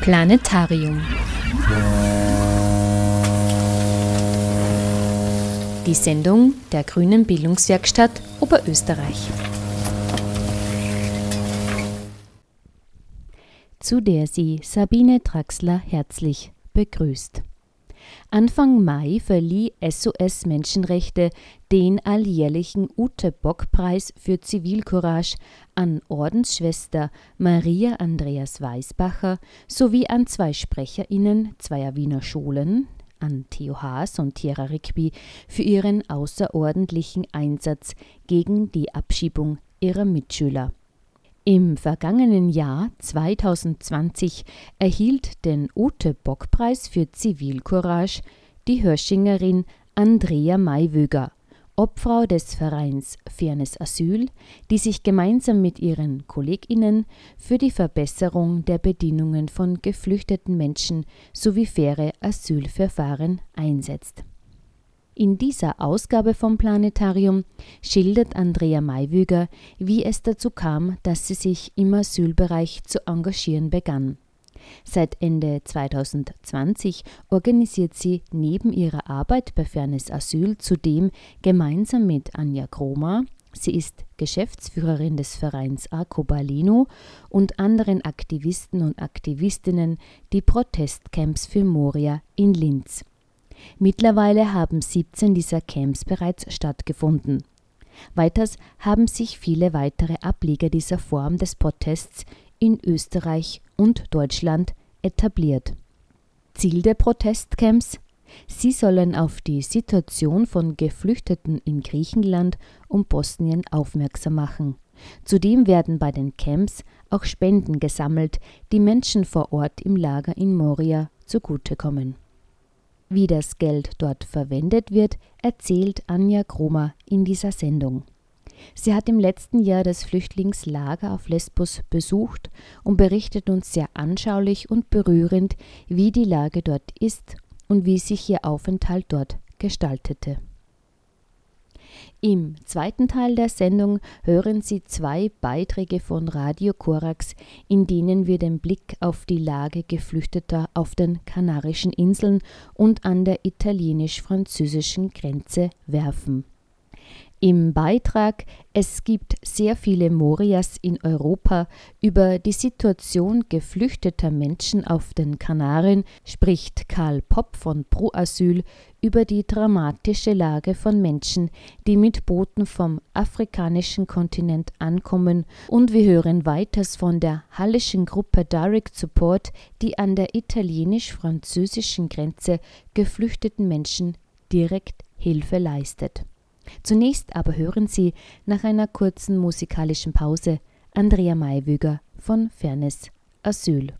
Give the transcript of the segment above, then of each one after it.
Planetarium. Die Sendung der Grünen Bildungswerkstatt Oberösterreich. Zu der sie Sabine Traxler herzlich begrüßt. Anfang Mai verlieh SOS Menschenrechte den alljährlichen Ute-Bock-Preis für Zivilcourage an Ordensschwester Maria Andreas Weisbacher sowie an zwei SprecherInnen zweier Wiener Schulen, an Theo Haas und Thierry Rigby, für ihren außerordentlichen Einsatz gegen die Abschiebung ihrer Mitschüler. Im vergangenen Jahr 2020 erhielt den Ute-Bock-Preis für Zivilcourage die Hörschingerin Andrea Maiwöger, Obfrau des Vereins Fairness Asyl, die sich gemeinsam mit ihren KollegInnen für die Verbesserung der Bedingungen von geflüchteten Menschen sowie faire Asylverfahren einsetzt in dieser Ausgabe vom Planetarium schildert Andrea Maiwüger, wie es dazu kam, dass sie sich im Asylbereich zu engagieren begann. Seit Ende 2020 organisiert sie neben ihrer Arbeit bei Fairness Asyl zudem gemeinsam mit Anja Kroma, sie ist Geschäftsführerin des Vereins Arcobaleno und anderen Aktivisten und Aktivistinnen die Protestcamps für Moria in Linz. Mittlerweile haben 17 dieser Camps bereits stattgefunden. Weiters haben sich viele weitere Ableger dieser Form des Protests in Österreich und Deutschland etabliert. Ziel der Protestcamps? Sie sollen auf die Situation von Geflüchteten in Griechenland und Bosnien aufmerksam machen. Zudem werden bei den Camps auch Spenden gesammelt, die Menschen vor Ort im Lager in Moria zugutekommen. Wie das Geld dort verwendet wird, erzählt Anja Kromer in dieser Sendung. Sie hat im letzten Jahr das Flüchtlingslager auf Lesbos besucht und berichtet uns sehr anschaulich und berührend, wie die Lage dort ist und wie sich ihr Aufenthalt dort gestaltete. Im zweiten Teil der Sendung hören Sie zwei Beiträge von Radio Korax, in denen wir den Blick auf die Lage Geflüchteter auf den Kanarischen Inseln und an der italienisch-französischen Grenze werfen im Beitrag Es gibt sehr viele Morias in Europa über die Situation geflüchteter Menschen auf den Kanaren spricht Karl Popp von Pro Asyl über die dramatische Lage von Menschen, die mit Booten vom afrikanischen Kontinent ankommen und wir hören weiters von der hallischen Gruppe Direct Support, die an der italienisch-französischen Grenze geflüchteten Menschen direkt Hilfe leistet. Zunächst aber hören Sie nach einer kurzen musikalischen Pause Andrea Maiwüger von Fairness Asyl.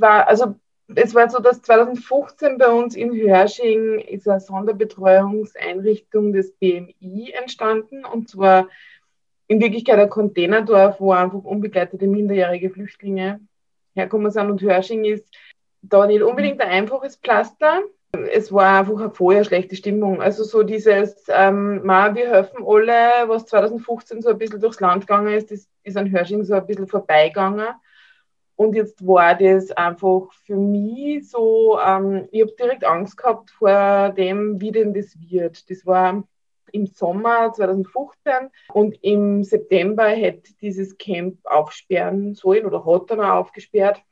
Zwar, also es war so, dass 2015 bei uns in Hörsching ist eine Sonderbetreuungseinrichtung des BMI entstanden und zwar in Wirklichkeit ein Containerdorf, wo einfach unbegleitete minderjährige Flüchtlinge herkommen sind und Hörsching ist da nicht unbedingt ein einfaches Pflaster. Es war einfach eine vorher schlechte Stimmung. Also so dieses, ähm, ma, wir helfen alle, was 2015 so ein bisschen durchs Land gegangen ist, das ist an Hörsching so ein bisschen vorbeigegangen. Und jetzt war das einfach für mich so, ähm, ich habe direkt Angst gehabt vor dem, wie denn das wird. Das war im Sommer 2015 und im September hätte dieses Camp aufsperren sollen oder hat dann auch aufgesperrt.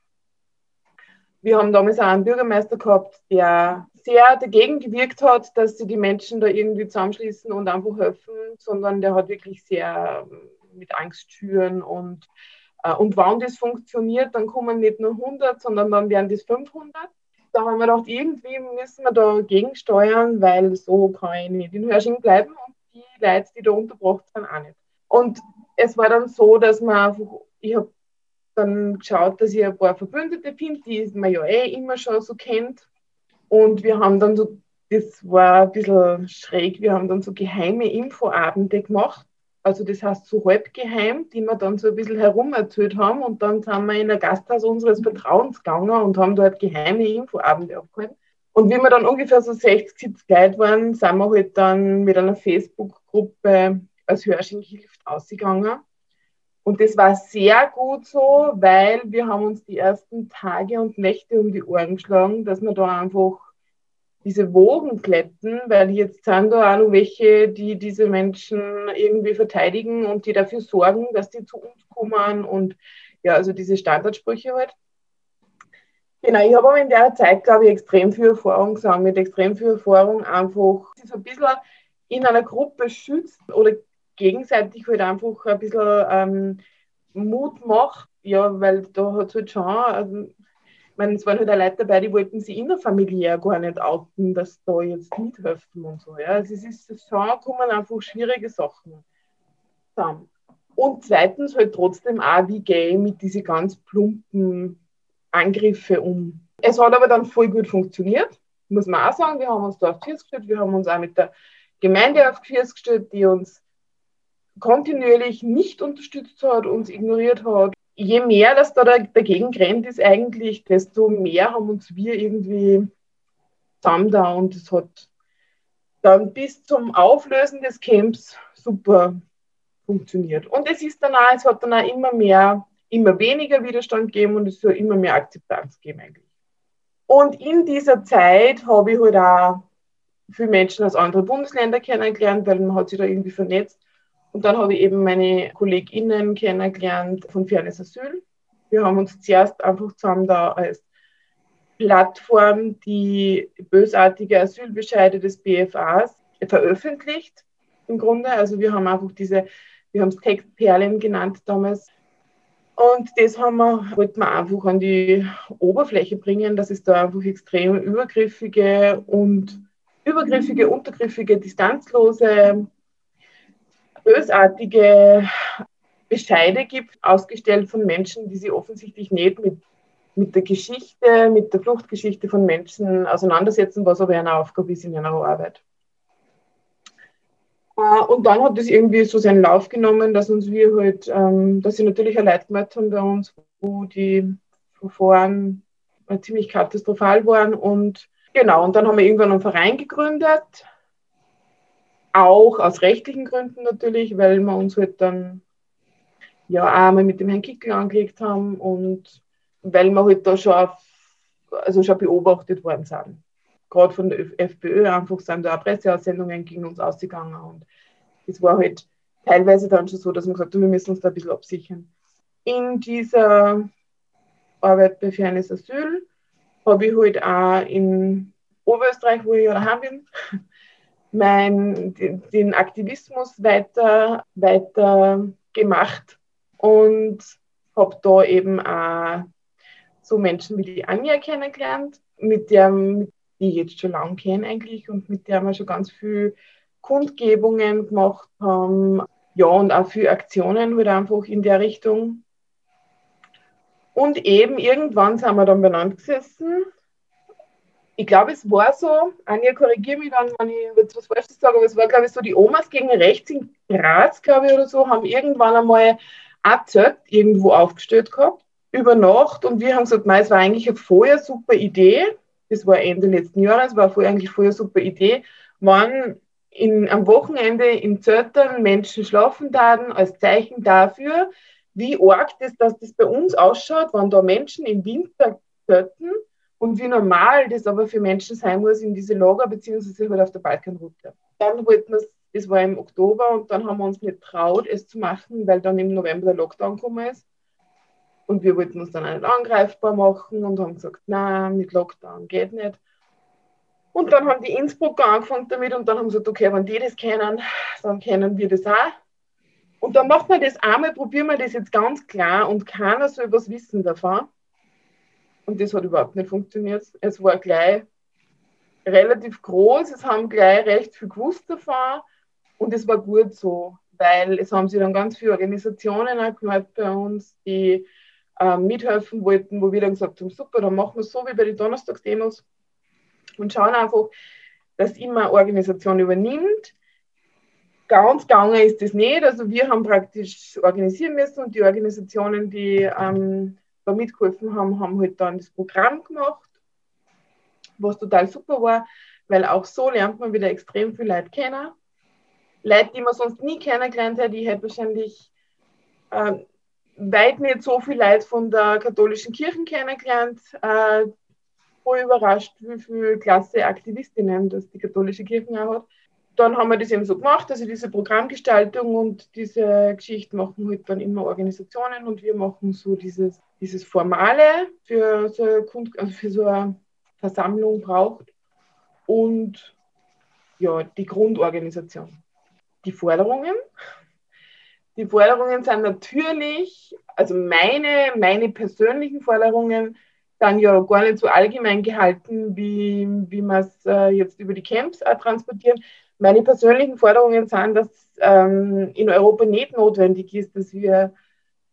Wir haben damals auch einen Bürgermeister gehabt, der sehr dagegen gewirkt hat, dass sie die Menschen da irgendwie zusammenschließen und einfach helfen, sondern der hat wirklich sehr mit Angst schüren und und wenn das funktioniert, dann kommen nicht nur 100, sondern dann werden das 500. Da haben wir gedacht, irgendwie müssen wir da gegensteuern, weil so kann ich nicht in Hörsching bleiben und die Leute, die da unterbracht sind, auch nicht. Und es war dann so, dass man einfach, ich habe dann geschaut, dass ich ein paar Verbündete finde, die man ja eh immer schon so kennt. Und wir haben dann so, das war ein bisschen schräg, wir haben dann so geheime Infoabende gemacht also das heißt so halb geheim, die wir dann so ein bisschen herum erzählt haben und dann sind wir in ein Gasthaus unseres Vertrauens gegangen und haben dort geheime Infoabende abgehalten. Und wie wir dann ungefähr so 60, 70 Leute waren, sind wir halt dann mit einer Facebook-Gruppe als Hörsching hilft ausgegangen. Und das war sehr gut so, weil wir haben uns die ersten Tage und Nächte um die Ohren geschlagen, dass wir da einfach diese Wogen glätten, weil jetzt sind da auch noch welche, die diese Menschen irgendwie verteidigen und die dafür sorgen, dass die zu uns kommen und ja, also diese Standardsprüche halt. Genau, ich habe aber in der Zeit, glaube ich, extrem viel Erfahrung gesammelt, extrem viel Erfahrung einfach so ein bisschen in einer Gruppe schützt oder gegenseitig halt einfach ein bisschen ähm, Mut macht, ja, weil da hat es halt schon, also meine, es waren halt auch Leute dabei, die wollten sich innerfamiliär gar nicht outen, dass da jetzt helfen und so. Ja. Also es ist schon kommen einfach schwierige Sachen zusammen. Und zweitens halt trotzdem auch, wie gehe mit diesen ganz plumpen Angriffe um. Es hat aber dann voll gut funktioniert, muss man auch sagen. Wir haben uns da auf die gestellt, wir haben uns auch mit der Gemeinde auf die gestellt, die uns kontinuierlich nicht unterstützt hat, uns ignoriert hat je mehr das da dagegen rennt, ist eigentlich, desto mehr haben uns wir irgendwie zusammen da und es hat dann bis zum Auflösen des Camps super funktioniert. Und es ist dann auch, es hat dann auch immer mehr, immer weniger Widerstand gegeben und es soll immer mehr Akzeptanz geben eigentlich. Und in dieser Zeit habe ich halt auch viele Menschen aus anderen Bundesländern kennengelernt, weil man hat sich da irgendwie vernetzt. Und dann habe ich eben meine KollegInnen kennengelernt von Fairness Asyl. Wir haben uns zuerst einfach zusammen da als Plattform die bösartige Asylbescheide des BFAs veröffentlicht. Im Grunde, also wir haben einfach diese, wir haben es Textperlen genannt damals. Und das haben wir, wollten wir einfach an die Oberfläche bringen, dass es da einfach extrem übergriffige und übergriffige, untergriffige, distanzlose bösartige Bescheide gibt, ausgestellt von Menschen, die sich offensichtlich nicht mit, mit der Geschichte, mit der Fluchtgeschichte von Menschen auseinandersetzen, was aber eine Aufgabe ist in ihrer Arbeit. Äh, und dann hat es irgendwie so seinen Lauf genommen, dass uns wir halt, ähm, dass sie natürlich ein Leid gemacht haben bei uns, wo die Verfahren ziemlich katastrophal waren. Und genau, und dann haben wir irgendwann einen Verein gegründet, auch aus rechtlichen Gründen natürlich, weil wir uns halt dann ja auch mal mit dem Herrn Kickel angelegt haben und weil wir halt da schon, auf, also schon beobachtet worden sind. Gerade von der FPÖ einfach sind da auch Presseaussendungen gegen uns ausgegangen und es war halt teilweise dann schon so, dass man gesagt hat, wir müssen uns da ein bisschen absichern. In dieser Arbeit bei Fairness Asyl habe ich halt auch in Oberösterreich, wo ich ja daheim bin, mein, den Aktivismus weiter, weiter gemacht und habe da eben auch so Menschen wie die Anja kennengelernt, mit der die ich jetzt schon lange kenne eigentlich und mit der wir schon ganz viel Kundgebungen gemacht haben. Ja, und auch viele Aktionen halt einfach in der Richtung. Und eben irgendwann sind wir dann beieinander gesessen. Ich glaube, es war so, Anja, korrigiere mich dann, wenn ich jetzt was Falsches sage, aber es war, glaube ich, so, die Omas gegen rechts in Graz, glaube ich, oder so, haben irgendwann einmal ein Zelt irgendwo aufgestellt gehabt, über Nacht. Und wir haben gesagt, es war eigentlich eine vorher super Idee. Das war Ende letzten Jahres, war vorher eigentlich vorher super Idee. Wann in, am Wochenende in Zeltern Menschen schlafen taten, als Zeichen dafür, wie arg das, dass das bei uns ausschaut, wenn da Menschen im Winter töten und wie normal das aber für Menschen sein muss in diese Lager beziehungsweise halt auf der Balkanroute. Dann wollten wir es, das war im Oktober und dann haben wir uns nicht traut, es zu machen, weil dann im November der Lockdown gekommen ist. Und wir wollten uns dann auch nicht angreifbar machen und haben gesagt, nein, mit Lockdown geht nicht. Und dann haben die Innsbrucker angefangen damit und dann haben sie gesagt, okay, wenn die das kennen, dann kennen wir das auch. Und dann machen wir das einmal, probieren wir das jetzt ganz klar und keiner soll was wissen davon. Und das hat überhaupt nicht funktioniert. Es war gleich relativ groß, es haben gleich recht viel gewusst davon und es war gut so, weil es haben sich dann ganz viele Organisationen auch gemeldet bei uns, die äh, mithelfen wollten, wo wir dann gesagt haben, super, dann machen wir es so wie bei den Donnerstagsdemos und schauen einfach, dass immer eine Organisation übernimmt ganz gegangen ist das nicht. Also wir haben praktisch organisieren müssen und die Organisationen, die ähm, da mitgeholfen haben, haben halt dann das Programm gemacht, was total super war, weil auch so lernt man wieder extrem viel Leute kennen. Leute, die man sonst nie kennengelernt hätte, ich hätte wahrscheinlich ähm, weit nicht so viel Leute von der katholischen Kirche kennengelernt. Äh, voll überrascht, wie viele klasse Aktivistinnen das die katholische Kirche auch hat dann haben wir das eben so gemacht, also diese Programmgestaltung und diese Geschichten machen halt dann immer Organisationen und wir machen so dieses, dieses Formale für so, eine Kund also für so eine Versammlung braucht und ja, die Grundorganisation. Die Forderungen. Die Forderungen sind natürlich, also meine, meine persönlichen Forderungen, dann ja gar nicht so allgemein gehalten, wie, wie wir es äh, jetzt über die Camps äh, transportieren, meine persönlichen Forderungen sind, dass ähm, in Europa nicht notwendig ist, dass wir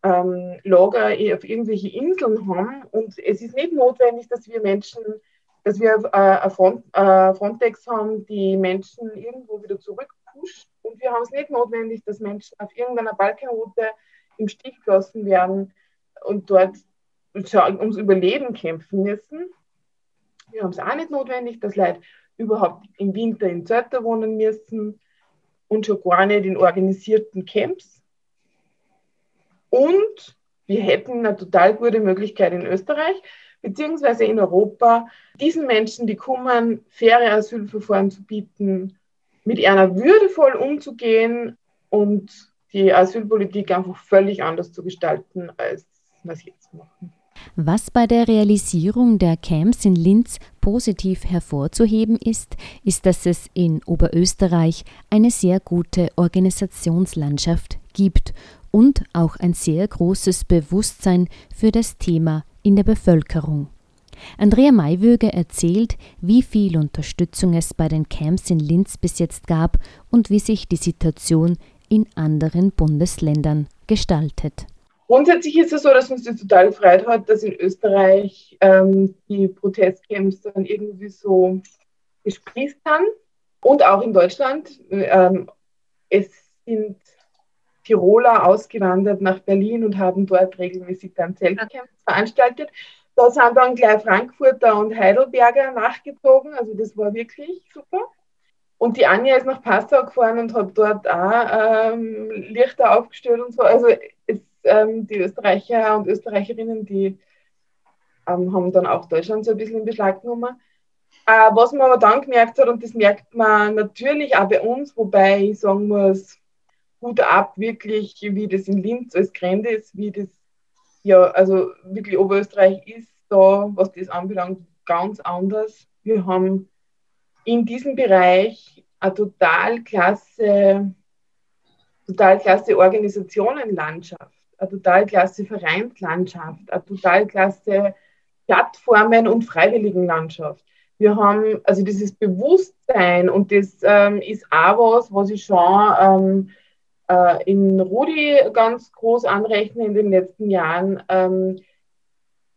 ähm, Lager auf irgendwelche Inseln haben. Und es ist nicht notwendig, dass wir Menschen, dass wir äh, Front, äh, Frontex haben, die Menschen irgendwo wieder zurückpusht. Und wir haben es nicht notwendig, dass Menschen auf irgendeiner Balkanroute im Stich gelassen werden und dort ums Überleben kämpfen müssen. Wir haben es auch nicht notwendig, dass Leute überhaupt im Winter in Zelten wohnen müssen und schon gar nicht in organisierten Camps. Und wir hätten eine total gute Möglichkeit in Österreich beziehungsweise in Europa, diesen Menschen, die kommen, faire Asylverfahren zu bieten, mit einer würdevoll umzugehen und die Asylpolitik einfach völlig anders zu gestalten, als wir es jetzt machen. Was bei der Realisierung der Camps in Linz positiv hervorzuheben ist, ist, dass es in Oberösterreich eine sehr gute Organisationslandschaft gibt und auch ein sehr großes Bewusstsein für das Thema in der Bevölkerung. Andrea Maiwöge erzählt, wie viel Unterstützung es bei den Camps in Linz bis jetzt gab und wie sich die Situation in anderen Bundesländern gestaltet. Grundsätzlich ist es so, dass uns das total gefreut hat, dass in Österreich ähm, die Protestcamps dann irgendwie so gesprießt haben und auch in Deutschland. Ähm, es sind Tiroler ausgewandert nach Berlin und haben dort regelmäßig dann Zeltcamps veranstaltet. Da sind dann gleich Frankfurter und Heidelberger nachgezogen, also das war wirklich super. Und die Anja ist nach Passau gefahren und hat dort auch ähm, Lichter aufgestellt und so. Also es ähm, die Österreicher und Österreicherinnen, die ähm, haben dann auch Deutschland so ein bisschen in Beschlag genommen. Äh, was man aber dann gemerkt hat, und das merkt man natürlich auch bei uns, wobei ich sagen muss, gut ab, wirklich, wie das in Linz als Grenze ist, wie das, ja, also wirklich Oberösterreich ist da, was das anbelangt, ganz anders. Wir haben in diesem Bereich eine total klasse, total klasse Organisationenlandschaft eine total klasse Vereinslandschaft, eine total klasse Plattformen- und Freiwilligenlandschaft. Wir haben also dieses Bewusstsein und das ähm, ist auch was, was ich schon ähm, äh, in Rudi ganz groß anrechne in den letzten Jahren. Ähm,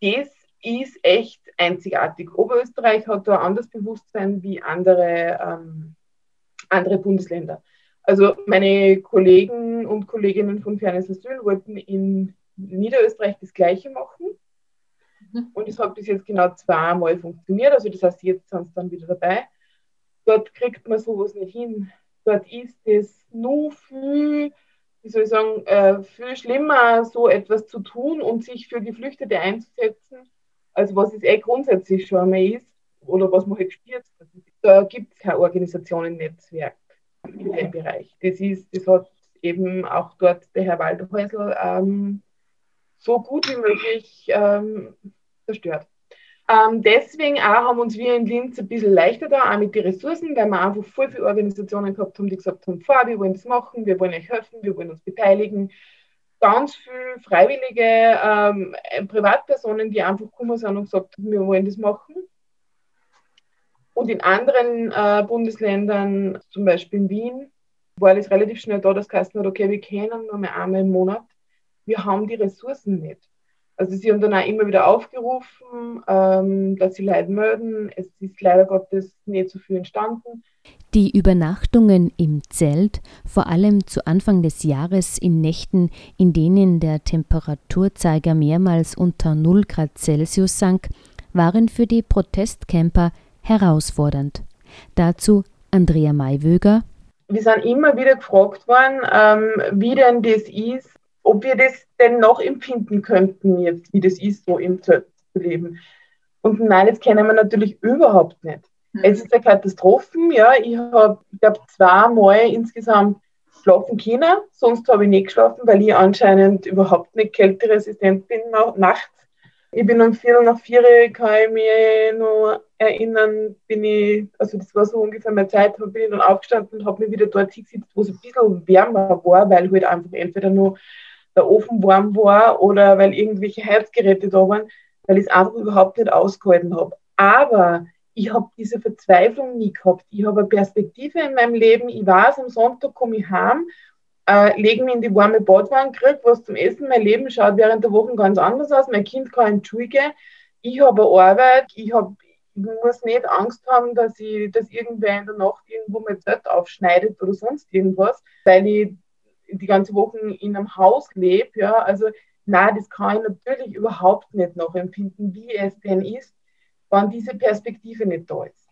das ist echt einzigartig. Oberösterreich hat da ein anderes Bewusstsein wie andere, ähm, andere Bundesländer. Also meine Kollegen und Kolleginnen von Fairness Asyl wollten in Niederösterreich das Gleiche machen. Mhm. Und es hat bis jetzt genau zweimal funktioniert. Also das heißt, jetzt sind sie dann wieder dabei. Dort kriegt man sowas nicht hin. Dort ist es nur viel, wie soll ich sagen, äh, viel schlimmer, so etwas zu tun und sich für Geflüchtete einzusetzen, als was es eh grundsätzlich schon einmal ist oder was man halt spürt. Da gibt es kein Organisationennetzwerk in dem Bereich. Das, ist, das hat eben auch dort der Herr Waldhäusl ähm, so gut wie möglich ähm, zerstört. Ähm, deswegen auch haben uns wir in Linz ein bisschen leichter da, auch mit den Ressourcen, weil wir einfach voll viele Organisationen gehabt haben, die gesagt haben, vor, wir wollen das machen, wir wollen euch helfen, wir wollen uns beteiligen. Ganz viele freiwillige ähm, Privatpersonen, die einfach gekommen sind und gesagt haben, wir wollen das machen. Und in anderen äh, Bundesländern, zum Beispiel in Wien, war es relativ schnell da, dass Kasten hat, okay, wir können nur mehr einmal im Monat. Wir haben die Ressourcen nicht. Also sie haben dann auch immer wieder aufgerufen, ähm, dass sie Leid melden. Es ist leider Gottes nicht so viel entstanden. Die Übernachtungen im Zelt, vor allem zu Anfang des Jahres in Nächten, in denen der Temperaturzeiger mehrmals unter 0 Grad Celsius sank, waren für die Protestcamper herausfordernd. Dazu Andrea Maiwöger. Wir sind immer wieder gefragt worden, ähm, wie denn das ist, ob wir das denn noch empfinden könnten jetzt, wie das ist, so im Zelt zu leben. Und nein, das kennen wir natürlich überhaupt nicht. Es ist eine Katastrophe, ja. Ich habe, ich glaube, zweimal insgesamt schlafen können, sonst habe ich nicht geschlafen, weil ich anscheinend überhaupt nicht kälteresistent bin nachts. Ich bin um Viertel nach vier, kann ich mich noch erinnern, bin ich, also das war so ungefähr meine Zeit, bin ich dann aufgestanden und habe mich wieder dort hingesetzt, wo es ein bisschen wärmer war, weil halt einfach entweder nur der Ofen warm war oder weil irgendwelche Heizgeräte da waren, weil ich es einfach überhaupt nicht ausgehalten habe. Aber ich habe diese Verzweiflung nie gehabt. Ich habe eine Perspektive in meinem Leben. Ich weiß, am Sonntag komme ich heim äh, legen mich in die warme Badwanne, kriege was zum Essen. Mein Leben schaut während der Woche ganz anders aus. Mein Kind kann in Schule gehen. Ich habe eine Arbeit. Ich, hab, ich muss nicht Angst haben, dass, ich, dass irgendwer in der Nacht irgendwo mein Zelt aufschneidet oder sonst irgendwas, weil ich die ganze Woche in einem Haus lebe. Ja? Also, nein, das kann ich natürlich überhaupt nicht nachempfinden, wie es denn ist, wenn diese Perspektive nicht da ist.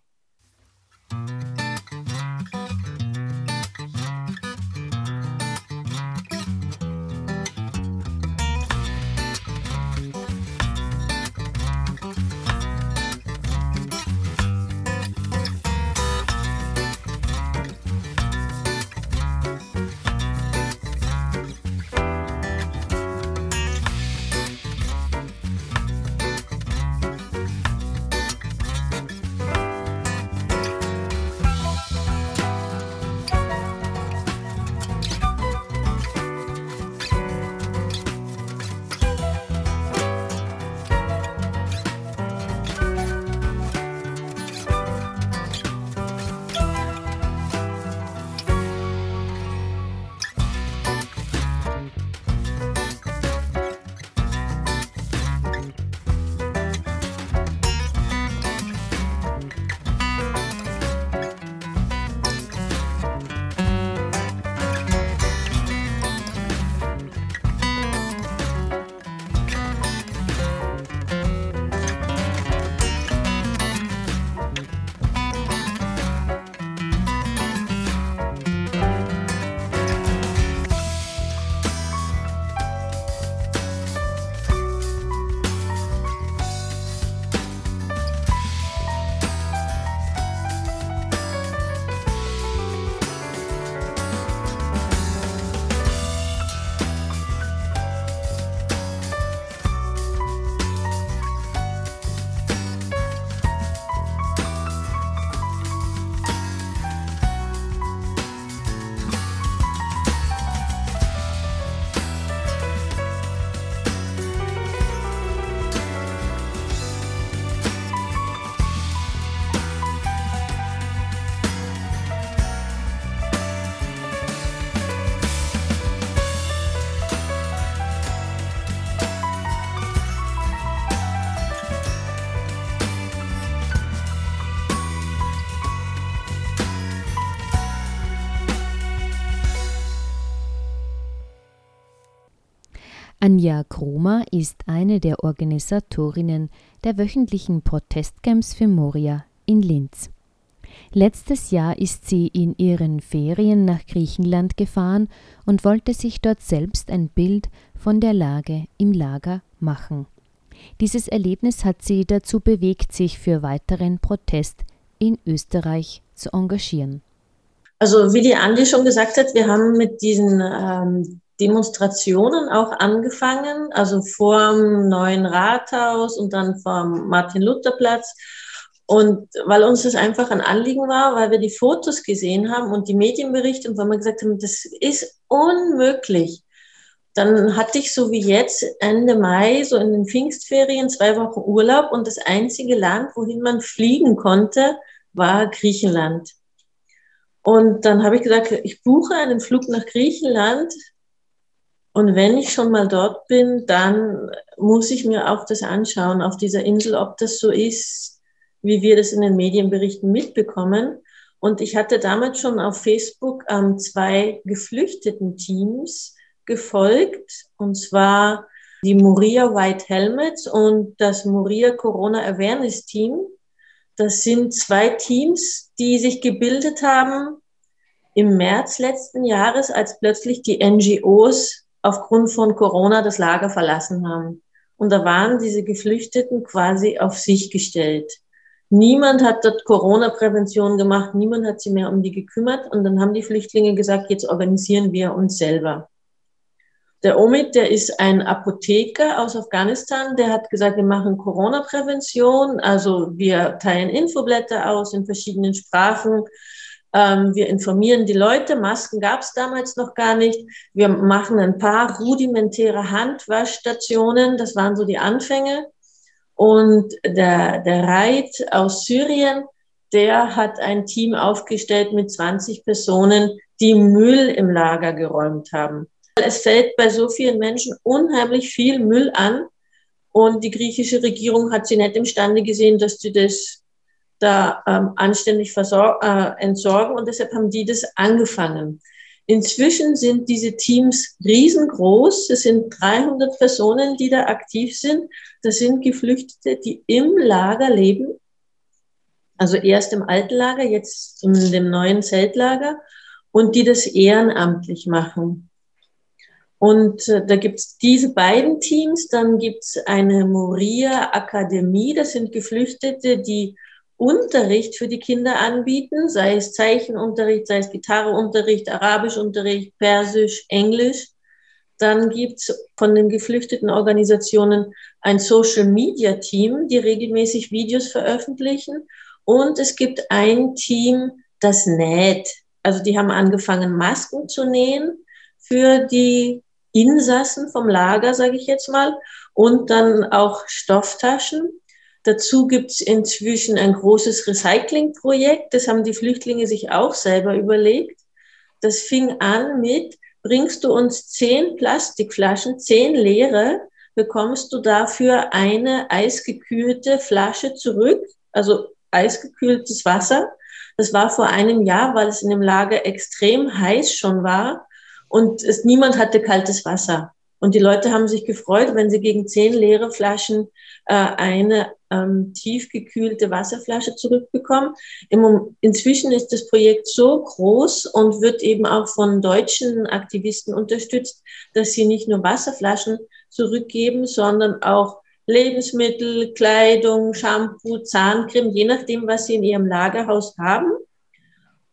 Anja Kroma ist eine der Organisatorinnen der wöchentlichen Protestcamps für Moria in Linz. Letztes Jahr ist sie in ihren Ferien nach Griechenland gefahren und wollte sich dort selbst ein Bild von der Lage im Lager machen. Dieses Erlebnis hat sie dazu bewegt, sich für weiteren Protest in Österreich zu engagieren. Also wie die Andi schon gesagt hat, wir haben mit diesen ähm, Demonstrationen auch angefangen, also vor dem neuen Rathaus und dann vom Martin-Luther-Platz. Und weil uns das einfach ein Anliegen war, weil wir die Fotos gesehen haben und die Medienberichte und weil wir gesagt haben, das ist unmöglich. Dann hatte ich so wie jetzt Ende Mai, so in den Pfingstferien, zwei Wochen Urlaub und das einzige Land, wohin man fliegen konnte, war Griechenland. Und dann habe ich gesagt, ich buche einen Flug nach Griechenland. Und wenn ich schon mal dort bin, dann muss ich mir auch das anschauen auf dieser Insel, ob das so ist, wie wir das in den Medienberichten mitbekommen. Und ich hatte damals schon auf Facebook ähm, zwei geflüchteten Teams gefolgt, und zwar die Moria White Helmets und das Moria Corona Awareness Team. Das sind zwei Teams, die sich gebildet haben im März letzten Jahres, als plötzlich die NGOs aufgrund von Corona das Lager verlassen haben. Und da waren diese Geflüchteten quasi auf sich gestellt. Niemand hat dort Corona-Prävention gemacht, niemand hat sich mehr um die gekümmert. Und dann haben die Flüchtlinge gesagt, jetzt organisieren wir uns selber. Der Omid, der ist ein Apotheker aus Afghanistan, der hat gesagt, wir machen Corona-Prävention, also wir teilen Infoblätter aus in verschiedenen Sprachen, ähm, wir informieren die Leute, Masken gab es damals noch gar nicht, wir machen ein paar rudimentäre Handwaschstationen, das waren so die Anfänge. Und der, der Reit aus Syrien, der hat ein Team aufgestellt mit 20 Personen, die Müll im Lager geräumt haben. Es fällt bei so vielen Menschen unheimlich viel Müll an. Und die griechische Regierung hat sie nicht imstande gesehen, dass sie das da ähm, anständig äh, entsorgen. Und deshalb haben die das angefangen. Inzwischen sind diese Teams riesengroß. Es sind 300 Personen, die da aktiv sind. Das sind Geflüchtete, die im Lager leben. Also erst im alten Lager, jetzt in dem neuen Zeltlager und die das ehrenamtlich machen. Und äh, da gibt's diese beiden Teams, dann gibt's eine Moria Akademie, das sind Geflüchtete, die Unterricht für die Kinder anbieten, sei es Zeichenunterricht, sei es Gitarreunterricht, Arabischunterricht, Persisch, Englisch. Dann gibt's von den geflüchteten Organisationen ein Social Media Team, die regelmäßig Videos veröffentlichen. Und es gibt ein Team, das näht. Also die haben angefangen, Masken zu nähen für die Insassen vom Lager, sage ich jetzt mal, und dann auch Stofftaschen. Dazu gibt es inzwischen ein großes Recyclingprojekt. Das haben die Flüchtlinge sich auch selber überlegt. Das fing an mit, bringst du uns zehn Plastikflaschen, zehn leere, bekommst du dafür eine eisgekühlte Flasche zurück, also eisgekühltes Wasser. Das war vor einem Jahr, weil es in dem Lager extrem heiß schon war und es, niemand hatte kaltes Wasser. Und die Leute haben sich gefreut, wenn sie gegen zehn leere Flaschen äh, eine ähm, tiefgekühlte Wasserflasche zurückbekommen. Im, inzwischen ist das Projekt so groß und wird eben auch von deutschen Aktivisten unterstützt, dass sie nicht nur Wasserflaschen zurückgeben, sondern auch Lebensmittel, Kleidung, Shampoo, Zahncreme, je nachdem, was sie in ihrem Lagerhaus haben.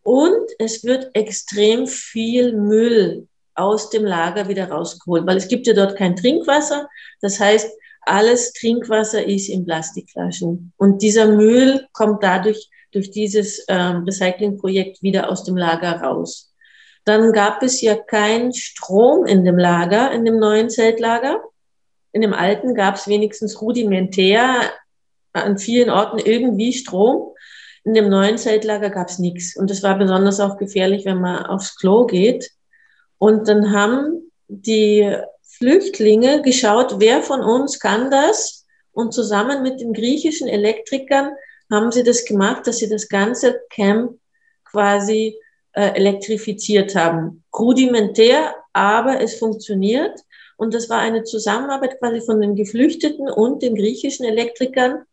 Und es wird extrem viel Müll aus dem Lager wieder rausgeholt, weil es gibt ja dort kein Trinkwasser. Das heißt, alles Trinkwasser ist in Plastikflaschen. Und dieser Müll kommt dadurch durch dieses ähm, Recyclingprojekt wieder aus dem Lager raus. Dann gab es ja keinen Strom in dem Lager, in dem neuen Zeltlager. In dem alten gab es wenigstens rudimentär an vielen Orten irgendwie Strom. In dem neuen Zeltlager gab es nichts. Und das war besonders auch gefährlich, wenn man aufs Klo geht. Und dann haben die Flüchtlinge geschaut, wer von uns kann das. Und zusammen mit den griechischen Elektrikern haben sie das gemacht, dass sie das ganze Camp quasi äh, elektrifiziert haben. Rudimentär, aber es funktioniert. Und das war eine Zusammenarbeit quasi von den Geflüchteten und den griechischen Elektrikern.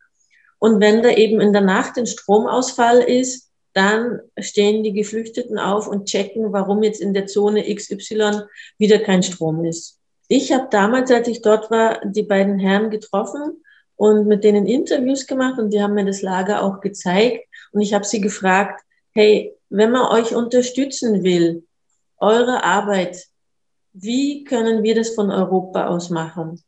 Und wenn da eben in der Nacht ein Stromausfall ist, dann stehen die Geflüchteten auf und checken, warum jetzt in der Zone XY wieder kein Strom ist. Ich habe damals, als ich dort war, die beiden Herren getroffen und mit denen Interviews gemacht und die haben mir das Lager auch gezeigt. Und ich habe sie gefragt, hey, wenn man euch unterstützen will, eure Arbeit, wie können wir das von Europa aus machen?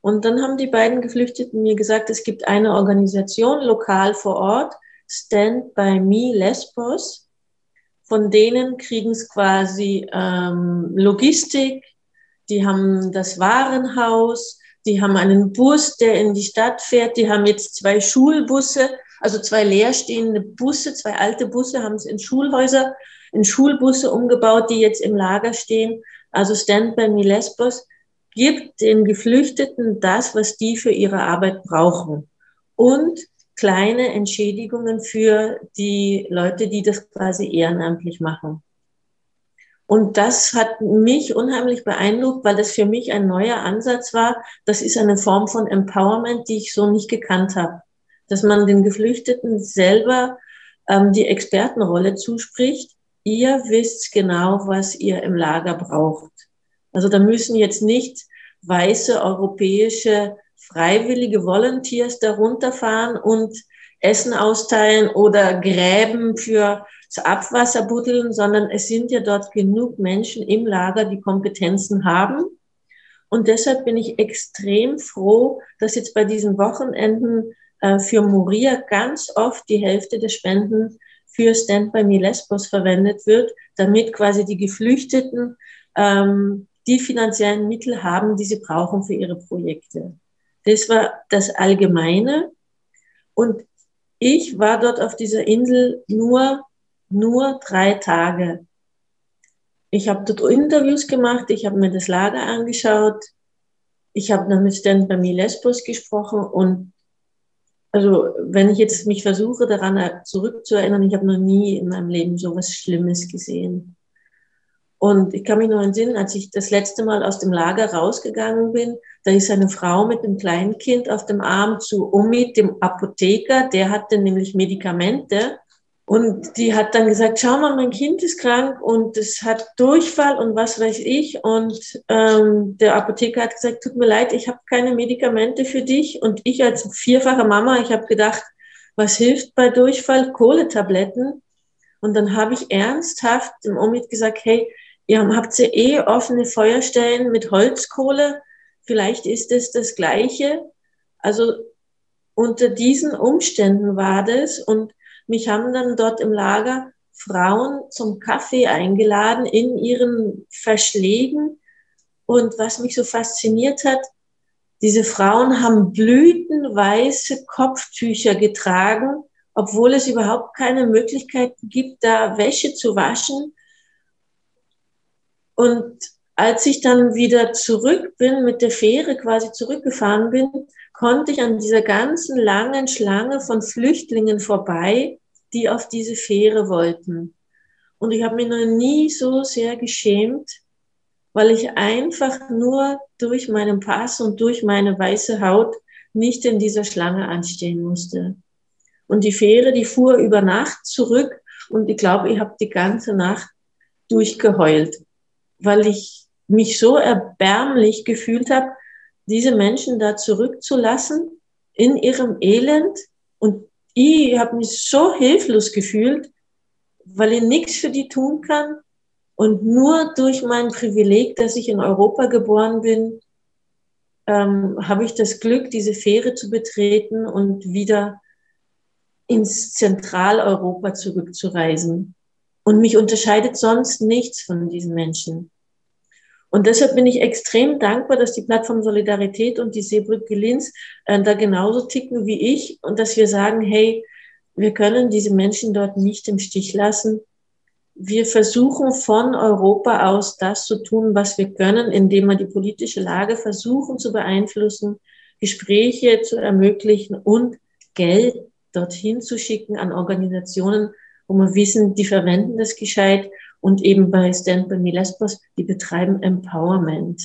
Und dann haben die beiden Geflüchteten mir gesagt, es gibt eine Organisation lokal vor Ort, Stand by Me Lesbos. Von denen kriegen es quasi ähm, Logistik, die haben das Warenhaus, die haben einen Bus, der in die Stadt fährt, die haben jetzt zwei Schulbusse, also zwei leerstehende Busse, zwei alte Busse haben sie in Schulhäuser, in Schulbusse umgebaut, die jetzt im Lager stehen. Also Stand by Me Lesbos gibt den Geflüchteten das, was die für ihre Arbeit brauchen. Und kleine Entschädigungen für die Leute, die das quasi ehrenamtlich machen. Und das hat mich unheimlich beeindruckt, weil das für mich ein neuer Ansatz war. Das ist eine Form von Empowerment, die ich so nicht gekannt habe. Dass man den Geflüchteten selber ähm, die Expertenrolle zuspricht. Ihr wisst genau, was ihr im Lager braucht. Also da müssen jetzt nicht weiße europäische freiwillige Volunteers darunter fahren und Essen austeilen oder Gräben für das Abwasser buddeln, sondern es sind ja dort genug Menschen im Lager, die Kompetenzen haben. Und deshalb bin ich extrem froh, dass jetzt bei diesen Wochenenden äh, für Moria ganz oft die Hälfte der Spenden für Stand by Me Lesbos verwendet wird, damit quasi die Geflüchteten ähm, die finanziellen Mittel haben, die sie brauchen für ihre Projekte. Das war das Allgemeine. Und ich war dort auf dieser Insel nur, nur drei Tage. Ich habe dort Interviews gemacht, ich habe mir das Lager angeschaut, ich habe dann mit Stand bei mir Lesbos gesprochen und also wenn ich jetzt mich versuche daran zurückzuerinnern, ich habe noch nie in meinem Leben so was Schlimmes gesehen. Und ich kann mich noch entsinnen, als ich das letzte Mal aus dem Lager rausgegangen bin, da ist eine Frau mit einem kleinen Kind auf dem Arm zu Omid, dem Apotheker, der hatte nämlich Medikamente. Und die hat dann gesagt, schau mal, mein Kind ist krank und es hat Durchfall und was weiß ich. Und ähm, der Apotheker hat gesagt, tut mir leid, ich habe keine Medikamente für dich. Und ich als vierfache Mama, ich habe gedacht, was hilft bei Durchfall? Kohletabletten. Und dann habe ich ernsthaft dem Omid gesagt, hey, Ihr habt ihr eh offene Feuerstellen mit Holzkohle. Vielleicht ist es das Gleiche. Also unter diesen Umständen war das und mich haben dann dort im Lager Frauen zum Kaffee eingeladen in ihren Verschlägen. Und was mich so fasziniert hat, diese Frauen haben blütenweiße Kopftücher getragen, obwohl es überhaupt keine Möglichkeiten gibt, da Wäsche zu waschen. Und als ich dann wieder zurück bin, mit der Fähre quasi zurückgefahren bin, konnte ich an dieser ganzen langen Schlange von Flüchtlingen vorbei, die auf diese Fähre wollten. Und ich habe mich noch nie so sehr geschämt, weil ich einfach nur durch meinen Pass und durch meine weiße Haut nicht in dieser Schlange anstehen musste. Und die Fähre, die fuhr über Nacht zurück und ich glaube, ich habe die ganze Nacht durchgeheult weil ich mich so erbärmlich gefühlt habe, diese Menschen da zurückzulassen in ihrem Elend. Und ich habe mich so hilflos gefühlt, weil ich nichts für die tun kann. Und nur durch mein Privileg, dass ich in Europa geboren bin, ähm, habe ich das Glück, diese Fähre zu betreten und wieder ins Zentraleuropa zurückzureisen. Und mich unterscheidet sonst nichts von diesen Menschen. Und deshalb bin ich extrem dankbar, dass die Plattform Solidarität und die Seebrücke Linz äh, da genauso ticken wie ich und dass wir sagen, hey, wir können diese Menschen dort nicht im Stich lassen. Wir versuchen von Europa aus das zu tun, was wir können, indem wir die politische Lage versuchen zu beeinflussen, Gespräche zu ermöglichen und Geld dorthin zu schicken an Organisationen, wo wir wissen, die verwenden das gescheit und eben bei Stand by Me Lesbos, die betreiben Empowerment.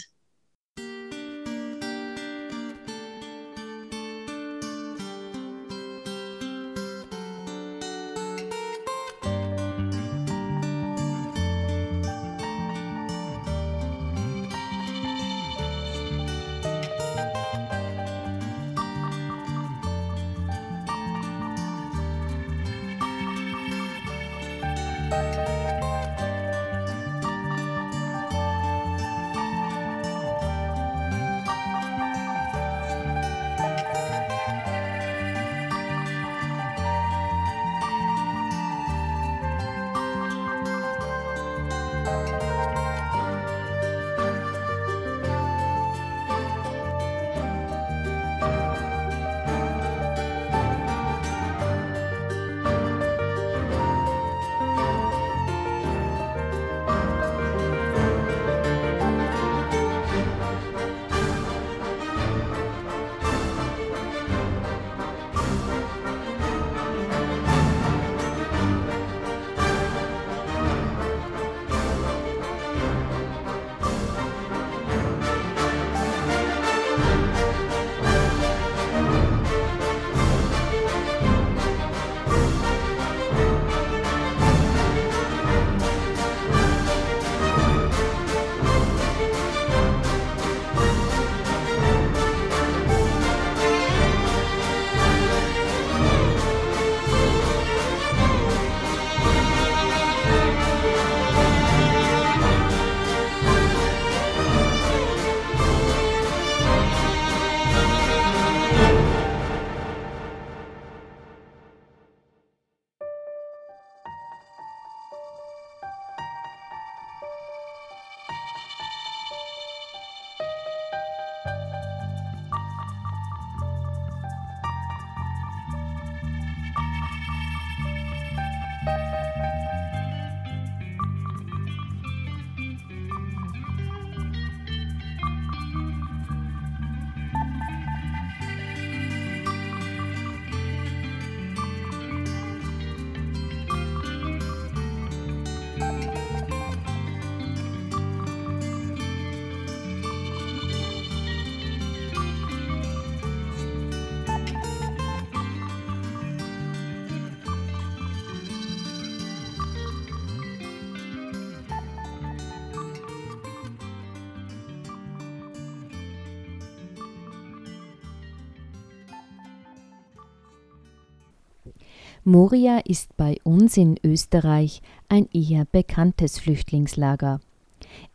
Moria ist bei uns in Österreich ein eher bekanntes Flüchtlingslager.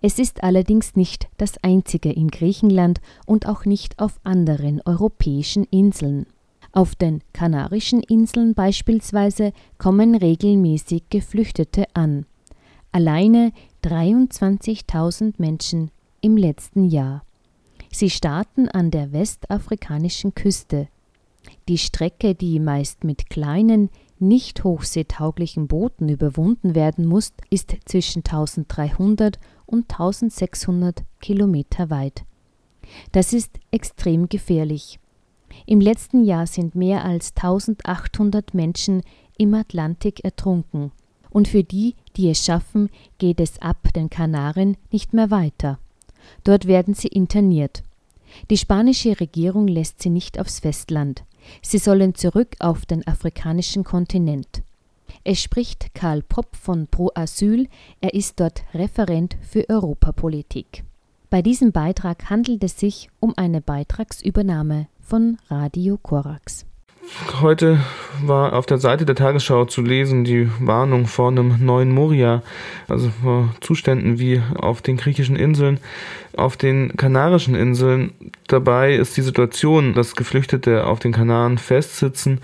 Es ist allerdings nicht das einzige in Griechenland und auch nicht auf anderen europäischen Inseln. Auf den Kanarischen Inseln beispielsweise kommen regelmäßig Geflüchtete an. Alleine 23.000 Menschen im letzten Jahr. Sie starten an der westafrikanischen Küste. Die Strecke, die meist mit kleinen, nicht hochseetauglichen Booten überwunden werden muss, ist zwischen 1300 und 1600 Kilometer weit. Das ist extrem gefährlich. Im letzten Jahr sind mehr als 1800 Menschen im Atlantik ertrunken. Und für die, die es schaffen, geht es ab den Kanaren nicht mehr weiter. Dort werden sie interniert. Die spanische Regierung lässt sie nicht aufs Festland. Sie sollen zurück auf den afrikanischen Kontinent. Es spricht Karl Popp von Pro Asyl, er ist dort Referent für Europapolitik. Bei diesem Beitrag handelt es sich um eine Beitragsübernahme von Radio Korax. Heute war auf der Seite der Tagesschau zu lesen die Warnung vor einem neuen Moria, also vor Zuständen wie auf den griechischen Inseln, auf den Kanarischen Inseln. Dabei ist die Situation, dass Geflüchtete auf den Kanaren festsitzen,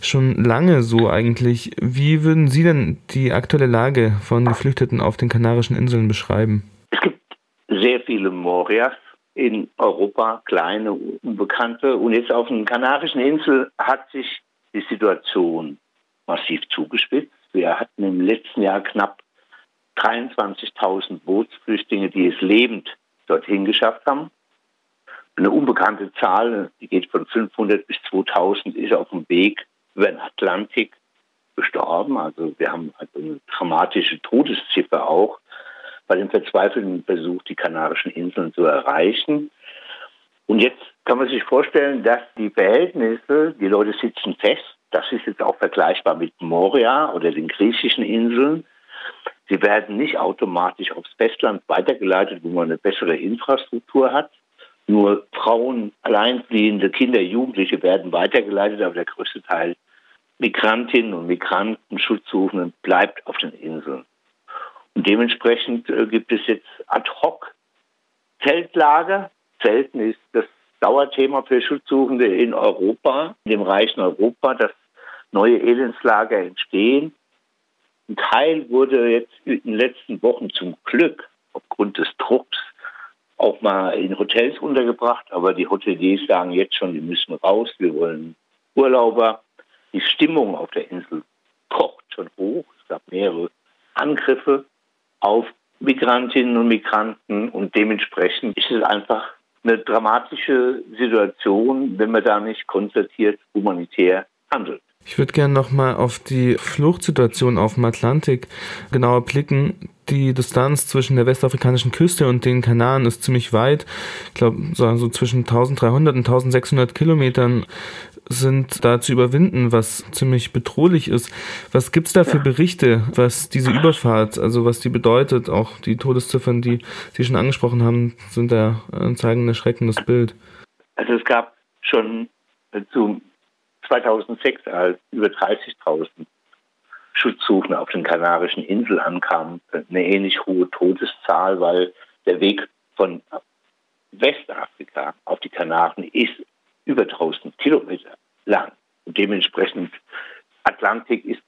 schon lange so eigentlich. Wie würden Sie denn die aktuelle Lage von Geflüchteten auf den Kanarischen Inseln beschreiben? Es gibt sehr viele Morias in Europa, kleine, unbekannte. Und jetzt auf den Kanarischen Inseln hat sich die Situation massiv zugespitzt. Wir hatten im letzten Jahr knapp 23.000 Bootsflüchtlinge, die es lebend dorthin geschafft haben. Eine unbekannte Zahl, die geht von 500 bis 2000, ist auf dem Weg über den Atlantik gestorben. Also wir haben also eine dramatische Todesziffer auch bei dem verzweifelten Versuch, die Kanarischen Inseln zu erreichen. Und jetzt kann man sich vorstellen, dass die Verhältnisse, die Leute sitzen fest, das ist jetzt auch vergleichbar mit Moria oder den griechischen Inseln. Sie werden nicht automatisch aufs Festland weitergeleitet, wo man eine bessere Infrastruktur hat. Nur Frauen, alleinfliehende Kinder, Jugendliche werden weitergeleitet, aber der größte Teil Migrantinnen und Migranten, Schutzsuchenden bleibt auf den Inseln. Und dementsprechend äh, gibt es jetzt ad hoc Zeltlager. Zelten ist das Dauerthema für Schutzsuchende in Europa, in dem reichen Europa, dass neue Elendslager entstehen. Ein Teil wurde jetzt in den letzten Wochen zum Glück aufgrund des Drucks auch mal in Hotels untergebracht, aber die Hoteliers sagen jetzt schon, die müssen raus, wir wollen Urlauber. Die Stimmung auf der Insel kocht schon hoch. Es gab mehrere Angriffe auf Migrantinnen und Migranten und dementsprechend ist es einfach eine dramatische Situation, wenn man da nicht konzertiert humanitär handelt. Ich würde gerne nochmal auf die Fluchtsituation auf dem Atlantik genauer blicken. Die Distanz zwischen der westafrikanischen Küste und den Kanaren ist ziemlich weit. Ich glaube, so, so zwischen 1300 und 1600 Kilometern sind da zu überwinden, was ziemlich bedrohlich ist. Was gibt es da für Berichte, was diese Überfahrt, also was die bedeutet? Auch die Todesziffern, die Sie schon angesprochen haben, sind da zeigen ein erschreckendes Bild. Also es gab schon zu 2006, als über 30.000 Schutzsuchende auf den Kanarischen Inseln ankamen, eine ähnlich hohe Todeszahl, weil der Weg von Westafrika auf die Kanaren ist über 1000 Kilometer lang. Und dementsprechend, Atlantik ist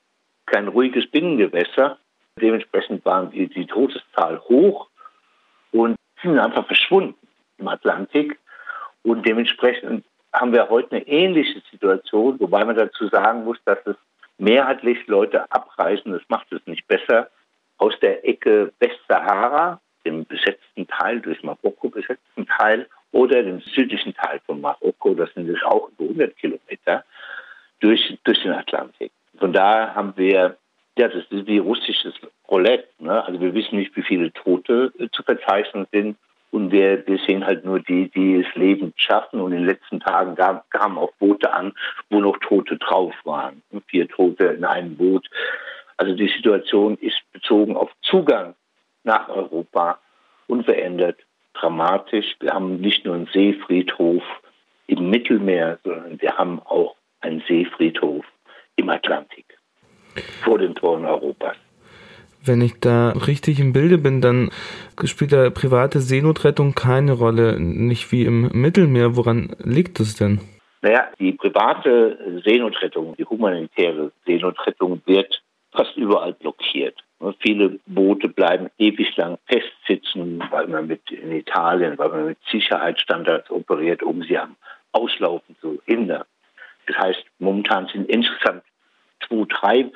kein ruhiges Binnengewässer. Dementsprechend waren die, die Todeszahl hoch und sind einfach verschwunden im Atlantik. Und dementsprechend haben wir heute eine ähnliche Situation, wobei man dazu sagen muss, dass es mehrheitlich Leute abreisen, das macht es nicht besser, aus der Ecke Westsahara, dem besetzten Teil, durch Marokko besetzten Teil, oder dem südlichen Teil von Marokko, das sind es auch über 100 Kilometer, durch, durch den Atlantik. Von daher haben wir, ja, das ist wie russisches Roulette. Ne? Also wir wissen nicht, wie viele Tote äh, zu verzeichnen sind. Und wir, wir sehen halt nur die, die es lebend schaffen. Und in den letzten Tagen kamen auch Boote an, wo noch Tote drauf waren. Vier Tote in einem Boot. Also die Situation ist bezogen auf Zugang nach Europa unverändert dramatisch. Wir haben nicht nur einen Seefriedhof im Mittelmeer, sondern wir haben auch einen Seefriedhof im Atlantik. vor den Toren Europas. Wenn ich da richtig im Bilde bin, dann spielt da private Seenotrettung keine Rolle, nicht wie im Mittelmeer. Woran liegt es denn? Naja, die private Seenotrettung, die humanitäre Seenotrettung wird fast überall blockiert. Viele Boote bleiben ewig lang festsitzen, weil man mit in Italien, weil man mit Sicherheitsstandards operiert, um sie am Auslaufen zu hindern. Das heißt, momentan sind insgesamt zwei, drei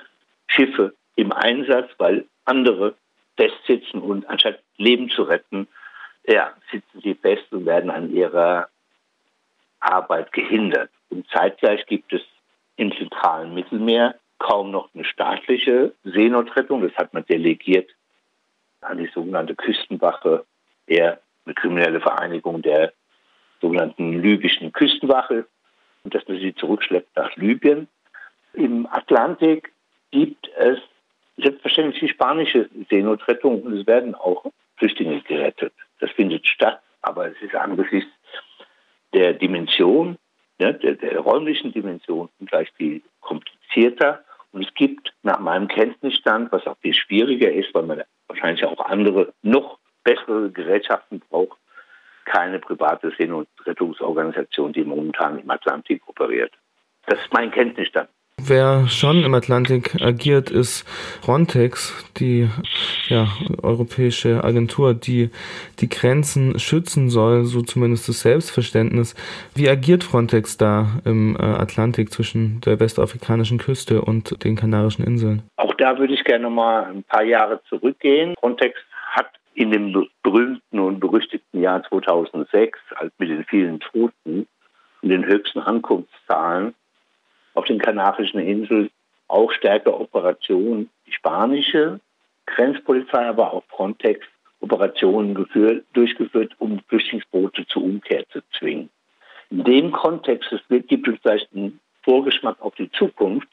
Schiffe im Einsatz, weil andere festsitzen und anstatt Leben zu retten, ja, sitzen sie fest und werden an ihrer Arbeit gehindert. Und zeitgleich gibt es im zentralen Mittelmeer kaum noch eine staatliche Seenotrettung. Das hat man delegiert an die sogenannte Küstenwache, eher eine kriminelle Vereinigung der sogenannten libyschen Küstenwache, und dass man sie zurückschleppt nach Libyen. Im Atlantik gibt es selbstverständlich die spanische Seenotrettung und es werden auch Flüchtlinge gerettet. Das findet statt, aber es ist angesichts der Dimension, ne, der, der räumlichen Dimension gleich viel komplizierter. Und es gibt nach meinem Kenntnisstand, was auch viel schwieriger ist, weil man wahrscheinlich auch andere, noch bessere Gerätschaften braucht, keine private Seenotrettungsorganisation, die momentan im Atlantik operiert. Das ist mein Kenntnisstand. Wer schon im Atlantik agiert, ist Frontex, die ja, europäische Agentur, die die Grenzen schützen soll, so zumindest das Selbstverständnis. Wie agiert Frontex da im äh, Atlantik zwischen der westafrikanischen Küste und den Kanarischen Inseln? Auch da würde ich gerne mal ein paar Jahre zurückgehen. Frontex hat in dem berühmten und berüchtigten Jahr 2006, als mit den vielen Toten und den höchsten Ankunftszahlen, auf den Kanarischen Inseln auch stärker Operationen, die spanische Grenzpolizei, aber auch Frontex Operationen geführt, durchgeführt, um Flüchtlingsboote zur Umkehr zu zwingen. In dem Kontext, es gibt uns vielleicht einen Vorgeschmack auf die Zukunft,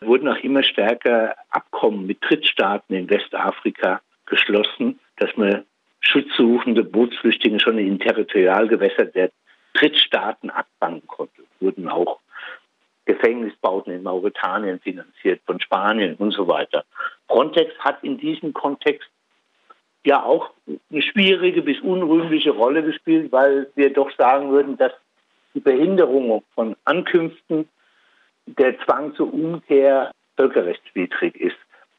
wurden auch immer stärker Abkommen mit Drittstaaten in Westafrika geschlossen, dass man schutzsuchende Bootsflüchtlinge schon in Territorialgewässer der Drittstaaten abfangen konnte. Wurden auch Gefängnisbauten in Mauretanien finanziert, von Spanien und so weiter. Frontex hat in diesem Kontext ja auch eine schwierige bis unrühmliche Rolle gespielt, weil wir doch sagen würden, dass die Behinderung von Ankünften, der Zwang zur Umkehr völkerrechtswidrig ist.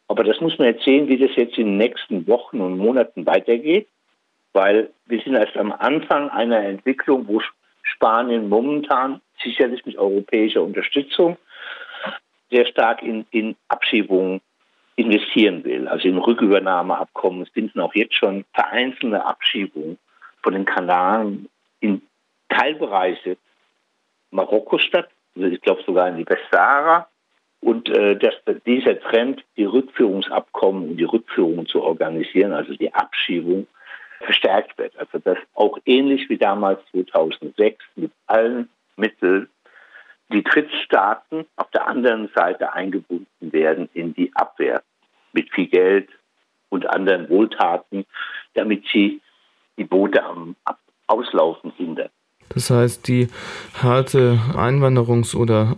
Aber das muss man jetzt sehen, wie das jetzt in den nächsten Wochen und Monaten weitergeht, weil wir sind erst am Anfang einer Entwicklung, wo Spanien momentan sicherlich mit europäischer Unterstützung sehr stark in, in Abschiebungen investieren will, also in Rückübernahmeabkommen. Es finden auch jetzt schon vereinzelte Abschiebungen von den Kanaren in Teilbereiche Marokkos statt, also ich glaube sogar in die Westsahara. Und äh, dass dieser Trend, die Rückführungsabkommen und die Rückführungen zu organisieren, also die Abschiebung, verstärkt wird. Also dass auch ähnlich wie damals 2006 mit allen Mitteln die Drittstaaten auf der anderen Seite eingebunden werden in die Abwehr mit viel Geld und anderen Wohltaten, damit sie die Boote am Auslaufen hindern. Das heißt, die harte Einwanderungs- oder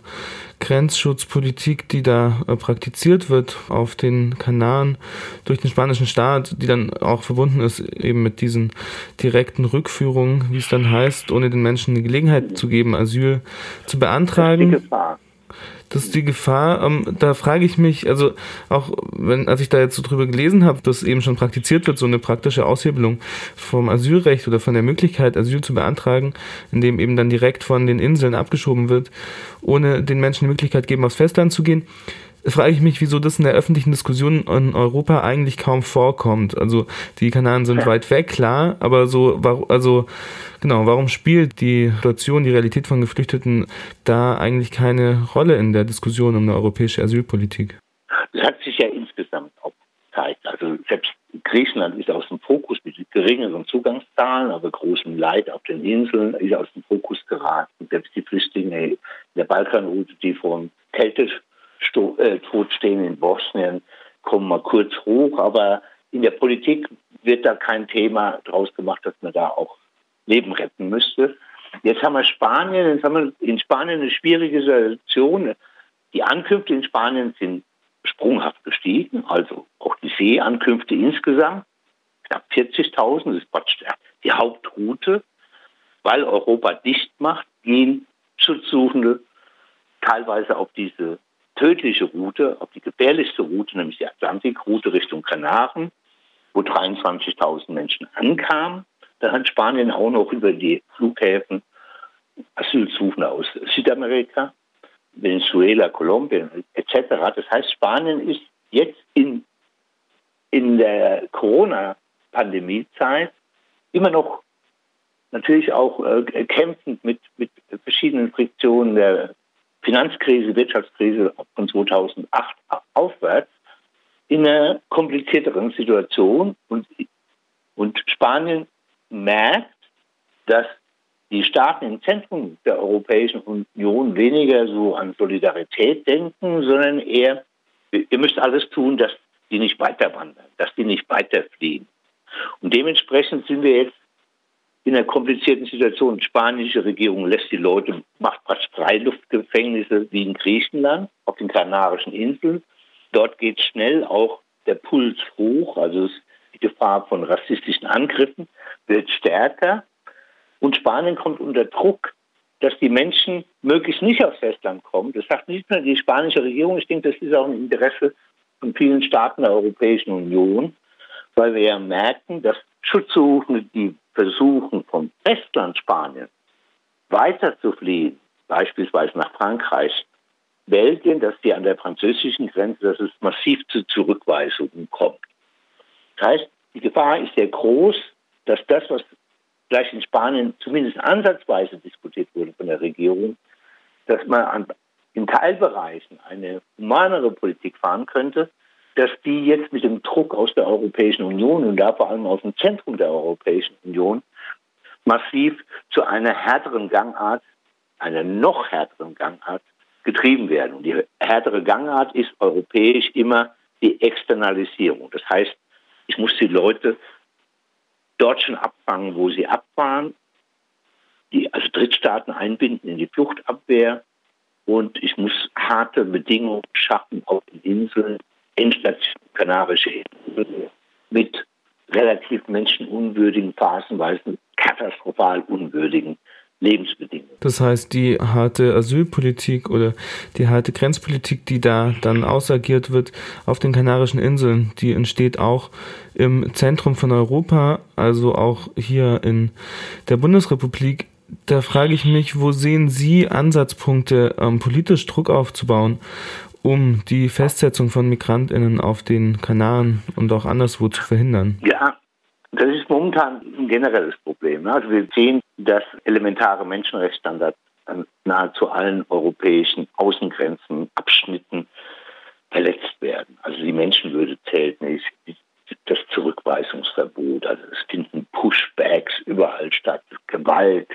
Grenzschutzpolitik, die da äh, praktiziert wird auf den Kanaren durch den spanischen Staat, die dann auch verbunden ist eben mit diesen direkten Rückführungen, wie es dann heißt, ohne den Menschen die Gelegenheit zu geben, Asyl zu beantragen. Das ist die Gefahr. Das ist die Gefahr. Ähm, da frage ich mich, also auch wenn, als ich da jetzt so drüber gelesen habe, dass eben schon praktiziert wird, so eine praktische Aushebelung vom Asylrecht oder von der Möglichkeit, Asyl zu beantragen, indem eben dann direkt von den Inseln abgeschoben wird, ohne den Menschen die Möglichkeit geben, aufs Festland zu gehen frage ich mich, wieso das in der öffentlichen Diskussion in Europa eigentlich kaum vorkommt. Also die Kanaren sind ja. weit weg, klar, aber so, also genau, warum spielt die Situation, die Realität von Geflüchteten da eigentlich keine Rolle in der Diskussion um eine europäische Asylpolitik? Das hat sich ja insgesamt auch gezeigt. Also selbst Griechenland ist aus dem Fokus mit geringeren Zugangszahlen, aber großem Leid auf den Inseln, ist aus dem Fokus geraten. Selbst die Flüchtlinge in der Balkanroute, die von Kälte äh, tot stehen in Bosnien, kommen mal kurz hoch, aber in der Politik wird da kein Thema draus gemacht, dass man da auch Leben retten müsste. Jetzt haben wir Spanien, jetzt haben wir in Spanien eine schwierige Situation. Die Ankünfte in Spanien sind sprunghaft gestiegen, also auch die Seeankünfte insgesamt, knapp 40.000, das ist praktisch die Hauptroute. Weil Europa dicht macht, gehen Schutzsuchende teilweise auf diese tödliche Route, auf die gefährlichste Route, nämlich die Atlantikroute Richtung Kanaren, wo 23.000 Menschen ankamen. Dann hat Spanien auch noch über die Flughäfen Asylsuchende aus Südamerika, Venezuela, Kolumbien etc. Das heißt, Spanien ist jetzt in, in der Corona-Pandemie-Zeit immer noch natürlich auch äh, kämpfend mit, mit verschiedenen Friktionen der Finanzkrise, Wirtschaftskrise von 2008 aufwärts in einer komplizierteren Situation. Und, und Spanien merkt, dass die Staaten im Zentrum der Europäischen Union weniger so an Solidarität denken, sondern eher, ihr müsst alles tun, dass die nicht weiter wandern, dass die nicht weiter fliehen. Und dementsprechend sind wir jetzt in einer komplizierten Situation. Die spanische Regierung lässt die Leute, macht praktisch Freiluftgefängnisse wie in Griechenland, auf den Kanarischen Inseln. Dort geht schnell auch der Puls hoch, also die Gefahr von rassistischen Angriffen wird stärker. Und Spanien kommt unter Druck, dass die Menschen möglichst nicht aufs Festland kommen. Das sagt nicht nur die spanische Regierung, ich denke, das ist auch ein Interesse von vielen Staaten der Europäischen Union, weil wir ja merken, dass Schutzsuchende, die versuchen, vom Festland Spanien weiter zu fliehen, beispielsweise nach Frankreich, Belgien, dass die an der französischen Grenze, dass es massiv zu Zurückweisungen kommt. Das heißt, die Gefahr ist sehr groß, dass das, was vielleicht in Spanien zumindest ansatzweise diskutiert wurde von der Regierung, dass man an, in Teilbereichen eine humanere Politik fahren könnte, dass die jetzt mit dem Druck aus der Europäischen Union und da vor allem aus dem Zentrum der Europäischen Union massiv zu einer härteren Gangart, einer noch härteren Gangart getrieben werden. Und die härtere Gangart ist europäisch immer die Externalisierung. Das heißt, ich muss die Leute dort schon abfangen, wo sie abfahren, die also Drittstaaten einbinden in die Fluchtabwehr und ich muss harte Bedingungen schaffen auf den Inseln, Endstation Kanarische Inseln mit relativ menschenunwürdigen, phasenweise katastrophal unwürdigen Lebensbedingungen. Das heißt, die harte Asylpolitik oder die harte Grenzpolitik, die da dann ausagiert wird auf den Kanarischen Inseln, die entsteht auch im Zentrum von Europa, also auch hier in der Bundesrepublik. Da frage ich mich, wo sehen Sie Ansatzpunkte, ähm, politisch Druck aufzubauen, um die Festsetzung von Migrantinnen auf den Kanaren und auch anderswo zu verhindern? Ja, das ist momentan ein generelles Problem. Also wir sehen, dass elementare Menschenrechtsstandards an nahezu allen europäischen Außengrenzen, Abschnitten verletzt werden. Also die Menschenwürde zählt nicht, das Zurückweisungsverbot, also es finden Pushbacks überall statt, Gewalt,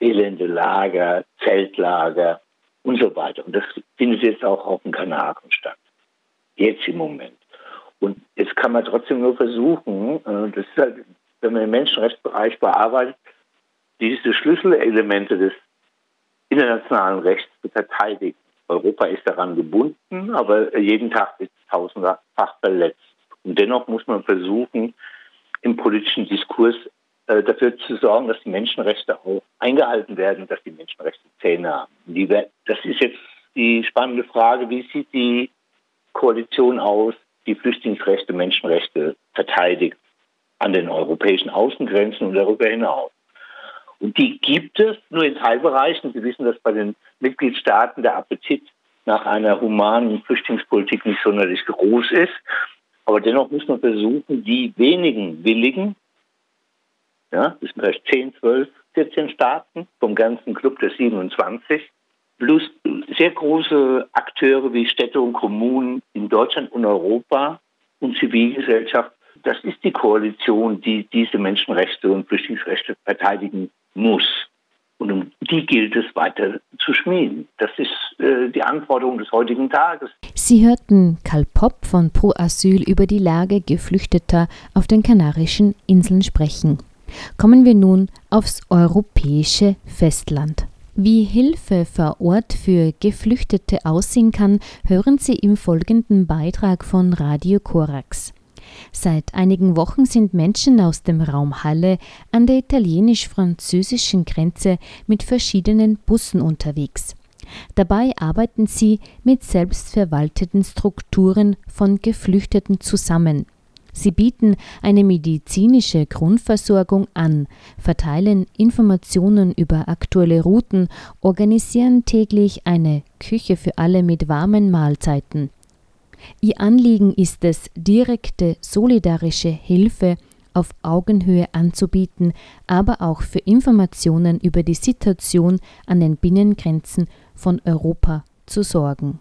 elende Lager, Zeltlager und so weiter. Und das findet jetzt auch auf den Kanaren statt. Jetzt im Moment. Und jetzt kann man trotzdem nur versuchen, äh, das ist halt, wenn man den Menschenrechtsbereich bearbeitet, diese Schlüsselelemente des internationalen Rechts zu verteidigen. Europa ist daran gebunden, aber jeden Tag ist es tausendfach verletzt. Und dennoch muss man versuchen, im politischen Diskurs dafür zu sorgen, dass die Menschenrechte auch eingehalten werden dass die Menschenrechte Zähne haben. Das ist jetzt die spannende Frage, wie sieht die Koalition aus, die Flüchtlingsrechte, Menschenrechte verteidigt an den europäischen Außengrenzen und darüber hinaus. Und die gibt es nur in Teilbereichen. Sie wissen, dass bei den Mitgliedstaaten der Appetit nach einer humanen Flüchtlingspolitik nicht sonderlich groß ist. Aber dennoch muss man versuchen, die wenigen Willigen, ja, das sind vielleicht 10, 12, 14 Staaten vom ganzen Club der 27, plus sehr große Akteure wie Städte und Kommunen in Deutschland und Europa und Zivilgesellschaft. Das ist die Koalition, die diese Menschenrechte und Flüchtlingsrechte verteidigen muss. Und um die gilt es weiter zu schmieden. Das ist äh, die Anforderung des heutigen Tages. Sie hörten Karl Popp von Pro Asyl über die Lage Geflüchteter auf den Kanarischen Inseln sprechen. Kommen wir nun aufs europäische Festland. Wie Hilfe vor Ort für Geflüchtete aussehen kann, hören Sie im folgenden Beitrag von Radio Korax. Seit einigen Wochen sind Menschen aus dem Raum Halle an der italienisch-französischen Grenze mit verschiedenen Bussen unterwegs. Dabei arbeiten sie mit selbstverwalteten Strukturen von Geflüchteten zusammen. Sie bieten eine medizinische Grundversorgung an, verteilen Informationen über aktuelle Routen, organisieren täglich eine Küche für alle mit warmen Mahlzeiten. Ihr Anliegen ist es, direkte solidarische Hilfe auf Augenhöhe anzubieten, aber auch für Informationen über die Situation an den Binnengrenzen von Europa zu sorgen.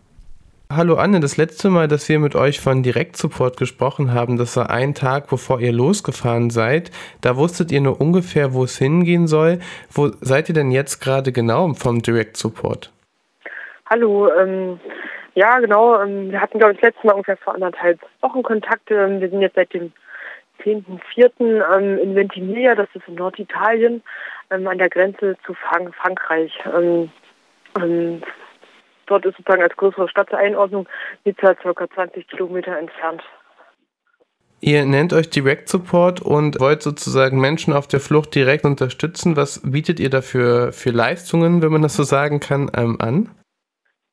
Hallo Anne, das letzte Mal, dass wir mit euch von Direktsupport gesprochen haben, das war ein Tag, bevor ihr losgefahren seid. Da wusstet ihr nur ungefähr, wo es hingehen soll. Wo seid ihr denn jetzt gerade genau vom Direktsupport? Hallo, ähm, ja genau, ähm, wir hatten glaube ich das letzte Mal ungefähr vor anderthalb Wochen Kontakte. Ähm, wir sind jetzt seit dem 10.04. Ähm, in Ventimiglia, das ist in Norditalien, ähm, an der Grenze zu Frank Frankreich. Dort ist sozusagen als größere Stadteinordnung Nizza ca. 20 Kilometer entfernt. Ihr nennt euch Direct Support und wollt sozusagen Menschen auf der Flucht direkt unterstützen. Was bietet ihr dafür für Leistungen, wenn man das so sagen kann, ähm, an?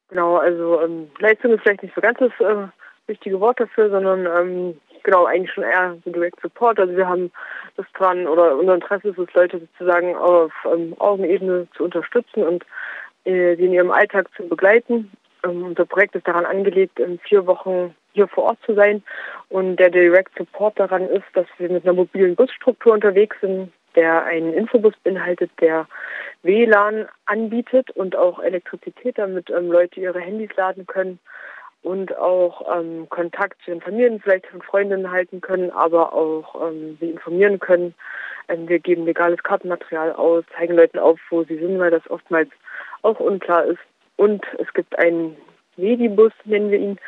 Genau, also ähm, Leistung ist vielleicht nicht so ganz das äh, richtige Wort dafür, sondern ähm, genau eigentlich schon eher so Direct Support. Also wir haben das dran oder unser Interesse ist es, Leute sozusagen auf ähm, Augenebene zu unterstützen und sie in ihrem Alltag zu begleiten. Ähm, unser Projekt ist daran angelegt, in vier Wochen hier vor Ort zu sein. Und der Direct Support daran ist, dass wir mit einer mobilen Busstruktur unterwegs sind, der einen Infobus beinhaltet, der WLAN anbietet und auch Elektrizität, damit ähm, Leute ihre Handys laden können und auch ähm, Kontakt zu den Familien, vielleicht von Freundinnen halten können, aber auch ähm, sie informieren können. Ähm, wir geben legales Kartenmaterial aus, zeigen Leuten auf, wo sie sind, weil das oftmals auch unklar ist. Und es gibt einen Medibus, nennen wir ihn,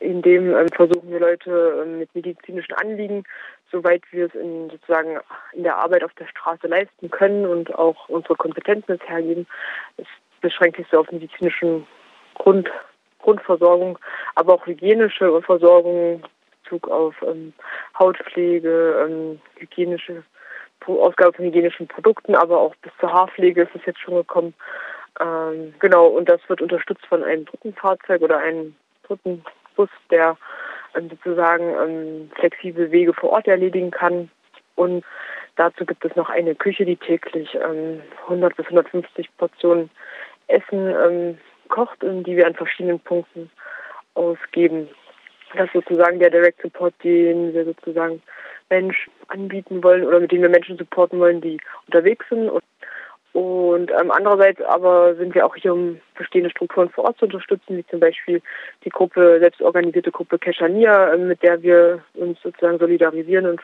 in dem ähm, versuchen wir Leute ähm, mit medizinischen Anliegen, soweit wir es in sozusagen in der Arbeit auf der Straße leisten können und auch unsere Kompetenzen hergeben. Es beschränkt sich so auf medizinischen Grund, Grundversorgung, aber auch hygienische Versorgung, Bezug auf ähm, Hautpflege, ähm, hygienische Ausgabe von hygienischen Produkten, aber auch bis zur Haarpflege ist es jetzt schon gekommen. Ähm, genau, und das wird unterstützt von einem dritten Fahrzeug oder einem dritten Bus, der ähm, sozusagen ähm, flexible Wege vor Ort erledigen kann. Und dazu gibt es noch eine Küche, die täglich 100 ähm, bis 150 Portionen Essen ähm, kocht, die wir an verschiedenen Punkten ausgeben. Das ist sozusagen der Direct Support, den wir sozusagen Menschen anbieten wollen oder mit dem wir Menschen supporten wollen, die unterwegs sind. Und und ähm, andererseits aber sind wir auch hier, um bestehende Strukturen vor Ort zu unterstützen, wie zum Beispiel die Gruppe, selbstorganisierte Gruppe Keshania, äh, mit der wir uns sozusagen solidarisieren und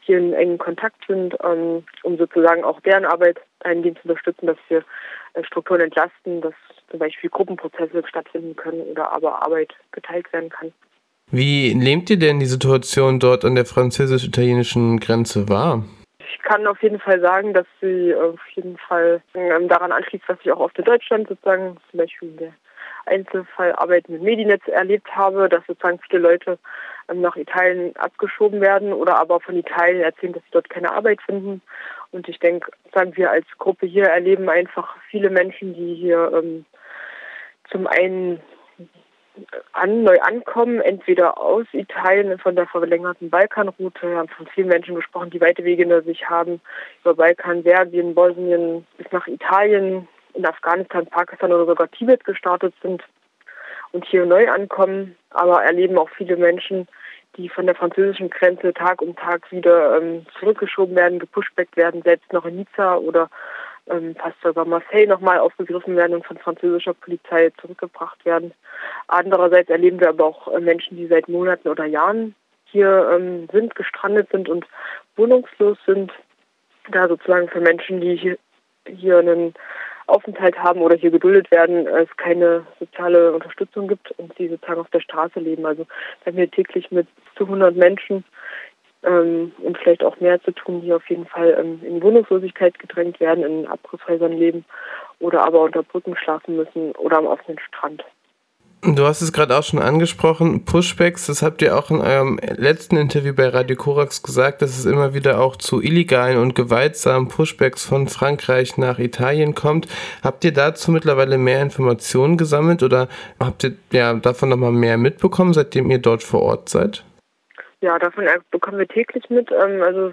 hier in engen Kontakt sind, ähm, um sozusagen auch deren Arbeit eingehend zu unterstützen, dass wir äh, Strukturen entlasten, dass zum Beispiel Gruppenprozesse stattfinden können oder aber Arbeit geteilt werden kann. Wie nehmt ihr denn die Situation dort an der französisch-italienischen Grenze wahr? Kann auf jeden Fall sagen, dass sie auf jeden Fall ähm, daran anschließt, was ich auch oft in Deutschland sozusagen zum Beispiel in der Einzelfallarbeit mit Medinetz erlebt habe, dass sozusagen viele Leute ähm, nach Italien abgeschoben werden oder aber von Italien erzählen, dass sie dort keine Arbeit finden. Und ich denke, sagen wir als Gruppe hier erleben einfach viele Menschen, die hier ähm, zum einen an, neu ankommen, entweder aus Italien von der verlängerten Balkanroute. Wir haben von vielen Menschen gesprochen, die weite Wege hinter sich haben, über Balkan, Serbien, Bosnien bis nach Italien, in Afghanistan, Pakistan oder sogar Tibet gestartet sind und hier neu ankommen. Aber erleben auch viele Menschen, die von der französischen Grenze Tag um Tag wieder ähm, zurückgeschoben werden, gepushbackt werden, selbst noch in Nizza oder ähm, fast sogar Marseille nochmal aufgegriffen werden und von französischer Polizei zurückgebracht werden. Andererseits erleben wir aber auch äh, Menschen, die seit Monaten oder Jahren hier ähm, sind, gestrandet sind und wohnungslos sind. Da sozusagen für Menschen, die hier, hier einen Aufenthalt haben oder hier geduldet werden, es keine soziale Unterstützung gibt und sie sozusagen auf der Straße leben. Also wir haben hier täglich mit zu 100 Menschen ähm, und vielleicht auch mehr zu tun, die auf jeden Fall ähm, in Wohnungslosigkeit gedrängt werden, in Abrisshäusern leben oder aber unter Brücken schlafen müssen oder am offenen Strand. Du hast es gerade auch schon angesprochen, Pushbacks, das habt ihr auch in eurem letzten Interview bei Radio Korax gesagt, dass es immer wieder auch zu illegalen und gewaltsamen Pushbacks von Frankreich nach Italien kommt. Habt ihr dazu mittlerweile mehr Informationen gesammelt oder habt ihr ja, davon nochmal mehr mitbekommen, seitdem ihr dort vor Ort seid? Ja, davon bekommen wir täglich mit. Ähm, also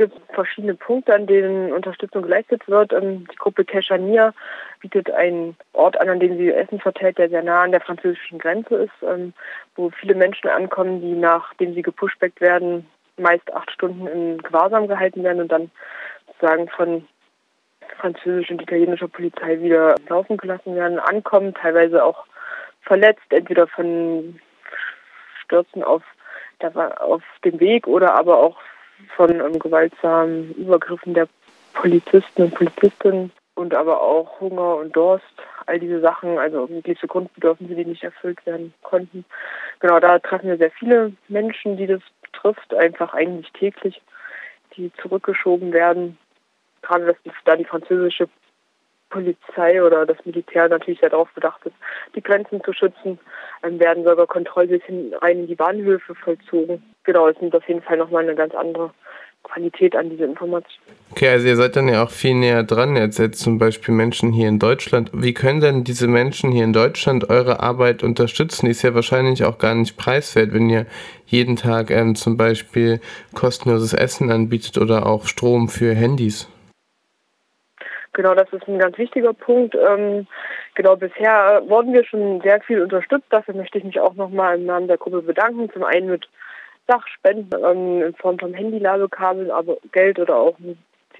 gibt verschiedene Punkte, an denen Unterstützung geleistet wird. Ähm, die Gruppe Keshania bietet einen Ort an, an dem sie Essen verteilt, der sehr nah an der französischen Grenze ist, ähm, wo viele Menschen ankommen, die nachdem sie gepushbackt werden, meist acht Stunden in Gewahrsam gehalten werden und dann sozusagen von französischer und italienischer Polizei wieder laufen gelassen werden, ankommen, teilweise auch verletzt, entweder von Stürzen auf, auf dem Weg oder aber auch von ähm, gewaltsamen Übergriffen der Polizisten und Polizistinnen und aber auch Hunger und Durst, all diese Sachen, also gewisse Grundbedürfnisse, die nicht erfüllt werden konnten. Genau, da treffen wir sehr viele Menschen, die das betrifft, einfach eigentlich täglich, die zurückgeschoben werden. Gerade, dass da die französische Polizei oder das Militär natürlich sehr darauf bedacht ist, die Grenzen zu schützen, ähm, werden sogar hin rein in die Bahnhöfe vollzogen. Genau, es nimmt auf jeden Fall nochmal eine ganz andere Qualität an diese Information. Okay, also ihr seid dann ja auch viel näher dran jetzt, jetzt zum Beispiel Menschen hier in Deutschland. Wie können denn diese Menschen hier in Deutschland eure Arbeit unterstützen? Die ist ja wahrscheinlich auch gar nicht preiswert, wenn ihr jeden Tag ähm, zum Beispiel kostenloses Essen anbietet oder auch Strom für Handys. Genau, das ist ein ganz wichtiger Punkt. Ähm, genau, bisher wurden wir schon sehr viel unterstützt. Dafür möchte ich mich auch nochmal im Namen der Gruppe bedanken. Zum einen mit Sachspenden ähm, in Form von Handyladekabeln, aber Geld oder auch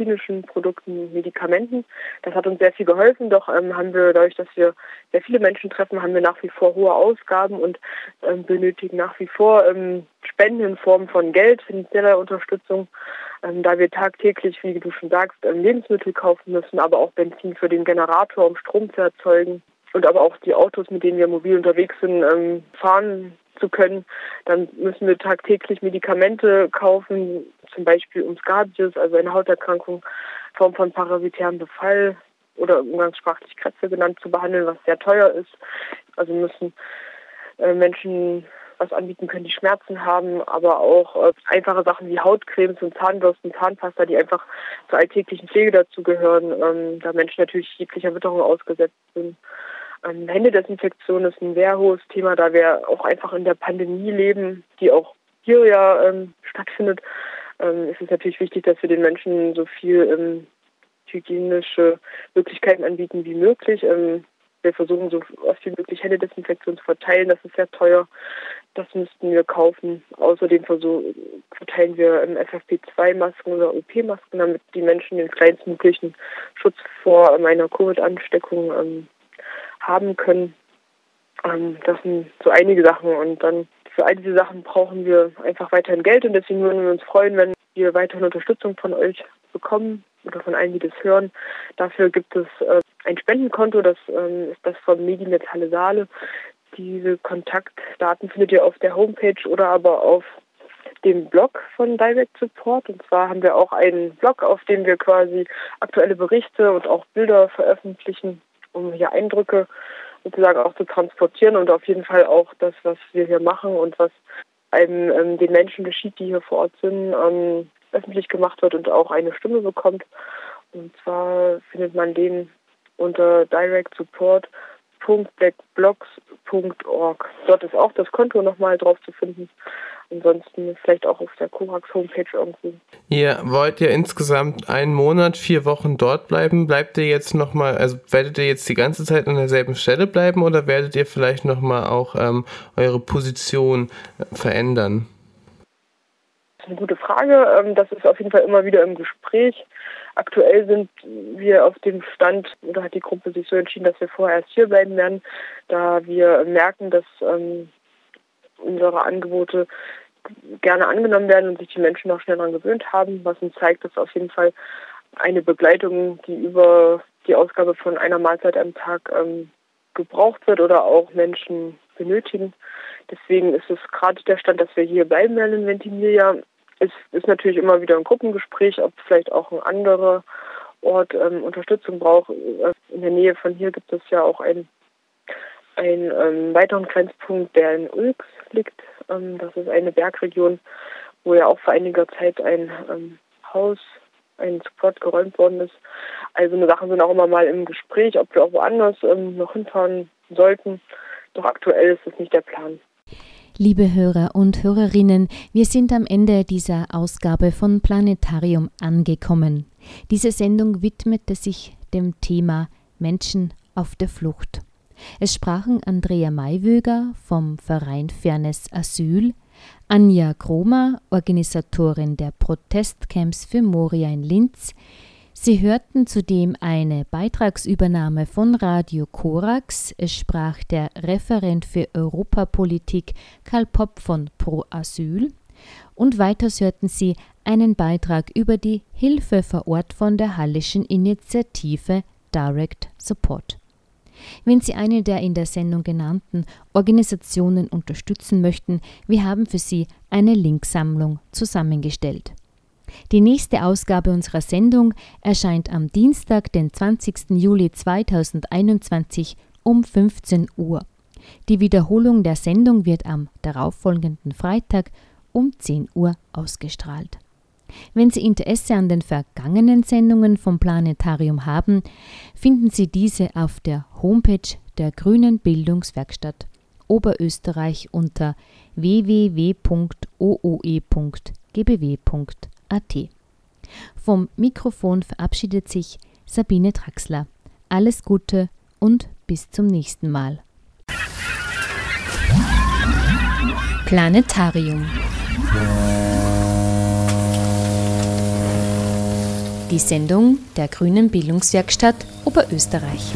medizinischen Produkten, Medikamenten. Das hat uns sehr viel geholfen, doch ähm, haben wir dadurch, dass wir sehr viele Menschen treffen, haben wir nach wie vor hohe Ausgaben und ähm, benötigen nach wie vor ähm, Spenden in Form von Geld, finanzieller Unterstützung, ähm, da wir tagtäglich, wie du schon sagst, ähm, Lebensmittel kaufen müssen, aber auch Benzin für den Generator, um Strom zu erzeugen und aber auch die Autos, mit denen wir mobil unterwegs sind, ähm, fahren zu können. Dann müssen wir tagtäglich Medikamente kaufen, zum Beispiel um Scabies, also eine Hauterkrankung, Form von parasitärem Befall oder umgangssprachlich Krätze genannt, zu behandeln, was sehr teuer ist. Also müssen äh, Menschen was anbieten können, die Schmerzen haben, aber auch äh, einfache Sachen wie Hautcremes und Zahnbürsten, Zahnpasta, die einfach zur alltäglichen Pflege dazugehören, ähm, da Menschen natürlich jeglicher Witterung ausgesetzt sind. Ähm, Händedesinfektion ist ein sehr hohes Thema, da wir auch einfach in der Pandemie leben, die auch hier ja ähm, stattfindet. Ähm, ist es natürlich wichtig, dass wir den Menschen so viel ähm, hygienische Möglichkeiten anbieten wie möglich. Ähm, wir versuchen so oft wie möglich Händedesinfektion zu verteilen. Das ist sehr teuer. Das müssten wir kaufen. Außerdem verteilen wir FFP2-Masken oder OP-Masken, damit die Menschen den kleinstmöglichen Schutz vor einer Covid-Ansteckung ähm, haben können. Ähm, das sind so einige Sachen und dann für all diese Sachen brauchen wir einfach weiterhin Geld und deswegen würden wir uns freuen, wenn wir weiterhin Unterstützung von euch bekommen oder von allen, die das hören. Dafür gibt es äh, ein Spendenkonto, das ähm, ist das von Medinet Halle Saale. Diese Kontaktdaten findet ihr auf der Homepage oder aber auf dem Blog von Direct Support. Und zwar haben wir auch einen Blog, auf dem wir quasi aktuelle Berichte und auch Bilder veröffentlichen um hier Eindrücke sozusagen auch zu transportieren und auf jeden Fall auch das, was wir hier machen und was einem ähm, den Menschen geschieht, die hier vor Ort sind, ähm, öffentlich gemacht wird und auch eine Stimme bekommt. Und zwar findet man den unter directsupport.blackblogs.org. Dort ist auch das Konto nochmal drauf zu finden ansonsten vielleicht auch auf der Korax Homepage irgendwo. Ihr wollt ja insgesamt einen Monat, vier Wochen dort bleiben. Bleibt ihr jetzt nochmal, also werdet ihr jetzt die ganze Zeit an derselben Stelle bleiben oder werdet ihr vielleicht nochmal auch ähm, eure Position äh, verändern? Das ist eine gute Frage. Ähm, das ist auf jeden Fall immer wieder im Gespräch. Aktuell sind wir auf dem Stand, oder hat die Gruppe sich so entschieden, dass wir vorher erst hier bleiben werden, da wir merken, dass ähm, unsere Angebote gerne angenommen werden und sich die Menschen noch schnell daran gewöhnt haben, was uns zeigt, dass auf jeden Fall eine Begleitung, die über die Ausgabe von einer Mahlzeit am Tag ähm, gebraucht wird oder auch Menschen benötigen. Deswegen ist es gerade der Stand, dass wir hier bleiben werden in Ventimiglia. Es ist natürlich immer wieder ein Gruppengespräch, ob vielleicht auch ein anderer Ort ähm, Unterstützung braucht. In der Nähe von hier gibt es ja auch einen, einen ähm, weiteren Grenzpunkt, der in Ulks liegt. Ähm, das ist eine Bergregion, wo ja auch vor einiger Zeit ein ähm, Haus, ein Support geräumt worden ist. Also eine Sachen sind auch immer mal im Gespräch, ob wir auch woanders ähm, noch hinfahren sollten. Doch aktuell ist das nicht der Plan. Liebe Hörer und Hörerinnen, wir sind am Ende dieser Ausgabe von Planetarium angekommen. Diese Sendung widmete sich dem Thema Menschen auf der Flucht. Es sprachen Andrea Maiwöger vom Verein Fairness Asyl, Anja Kromer, Organisatorin der Protestcamps für Moria in Linz, Sie hörten zudem eine Beitragsübernahme von Radio Korax. Es sprach der Referent für Europapolitik Karl Popp von Pro Asyl. Und weiters hörten Sie einen Beitrag über die Hilfe vor Ort von der Hallischen Initiative Direct Support. Wenn Sie eine der in der Sendung genannten Organisationen unterstützen möchten, wir haben für Sie eine Linksammlung zusammengestellt. Die nächste Ausgabe unserer Sendung erscheint am Dienstag, den 20. Juli 2021 um 15 Uhr. Die Wiederholung der Sendung wird am darauffolgenden Freitag um 10 Uhr ausgestrahlt. Wenn Sie Interesse an den vergangenen Sendungen vom Planetarium haben, finden Sie diese auf der Homepage der Grünen Bildungswerkstatt Oberösterreich unter www.ooe.gbw.at at. Vom Mikrofon verabschiedet sich Sabine Traxler. Alles Gute und bis zum nächsten Mal. Planetarium. Die Sendung der Grünen Bildungswerkstatt Oberösterreich.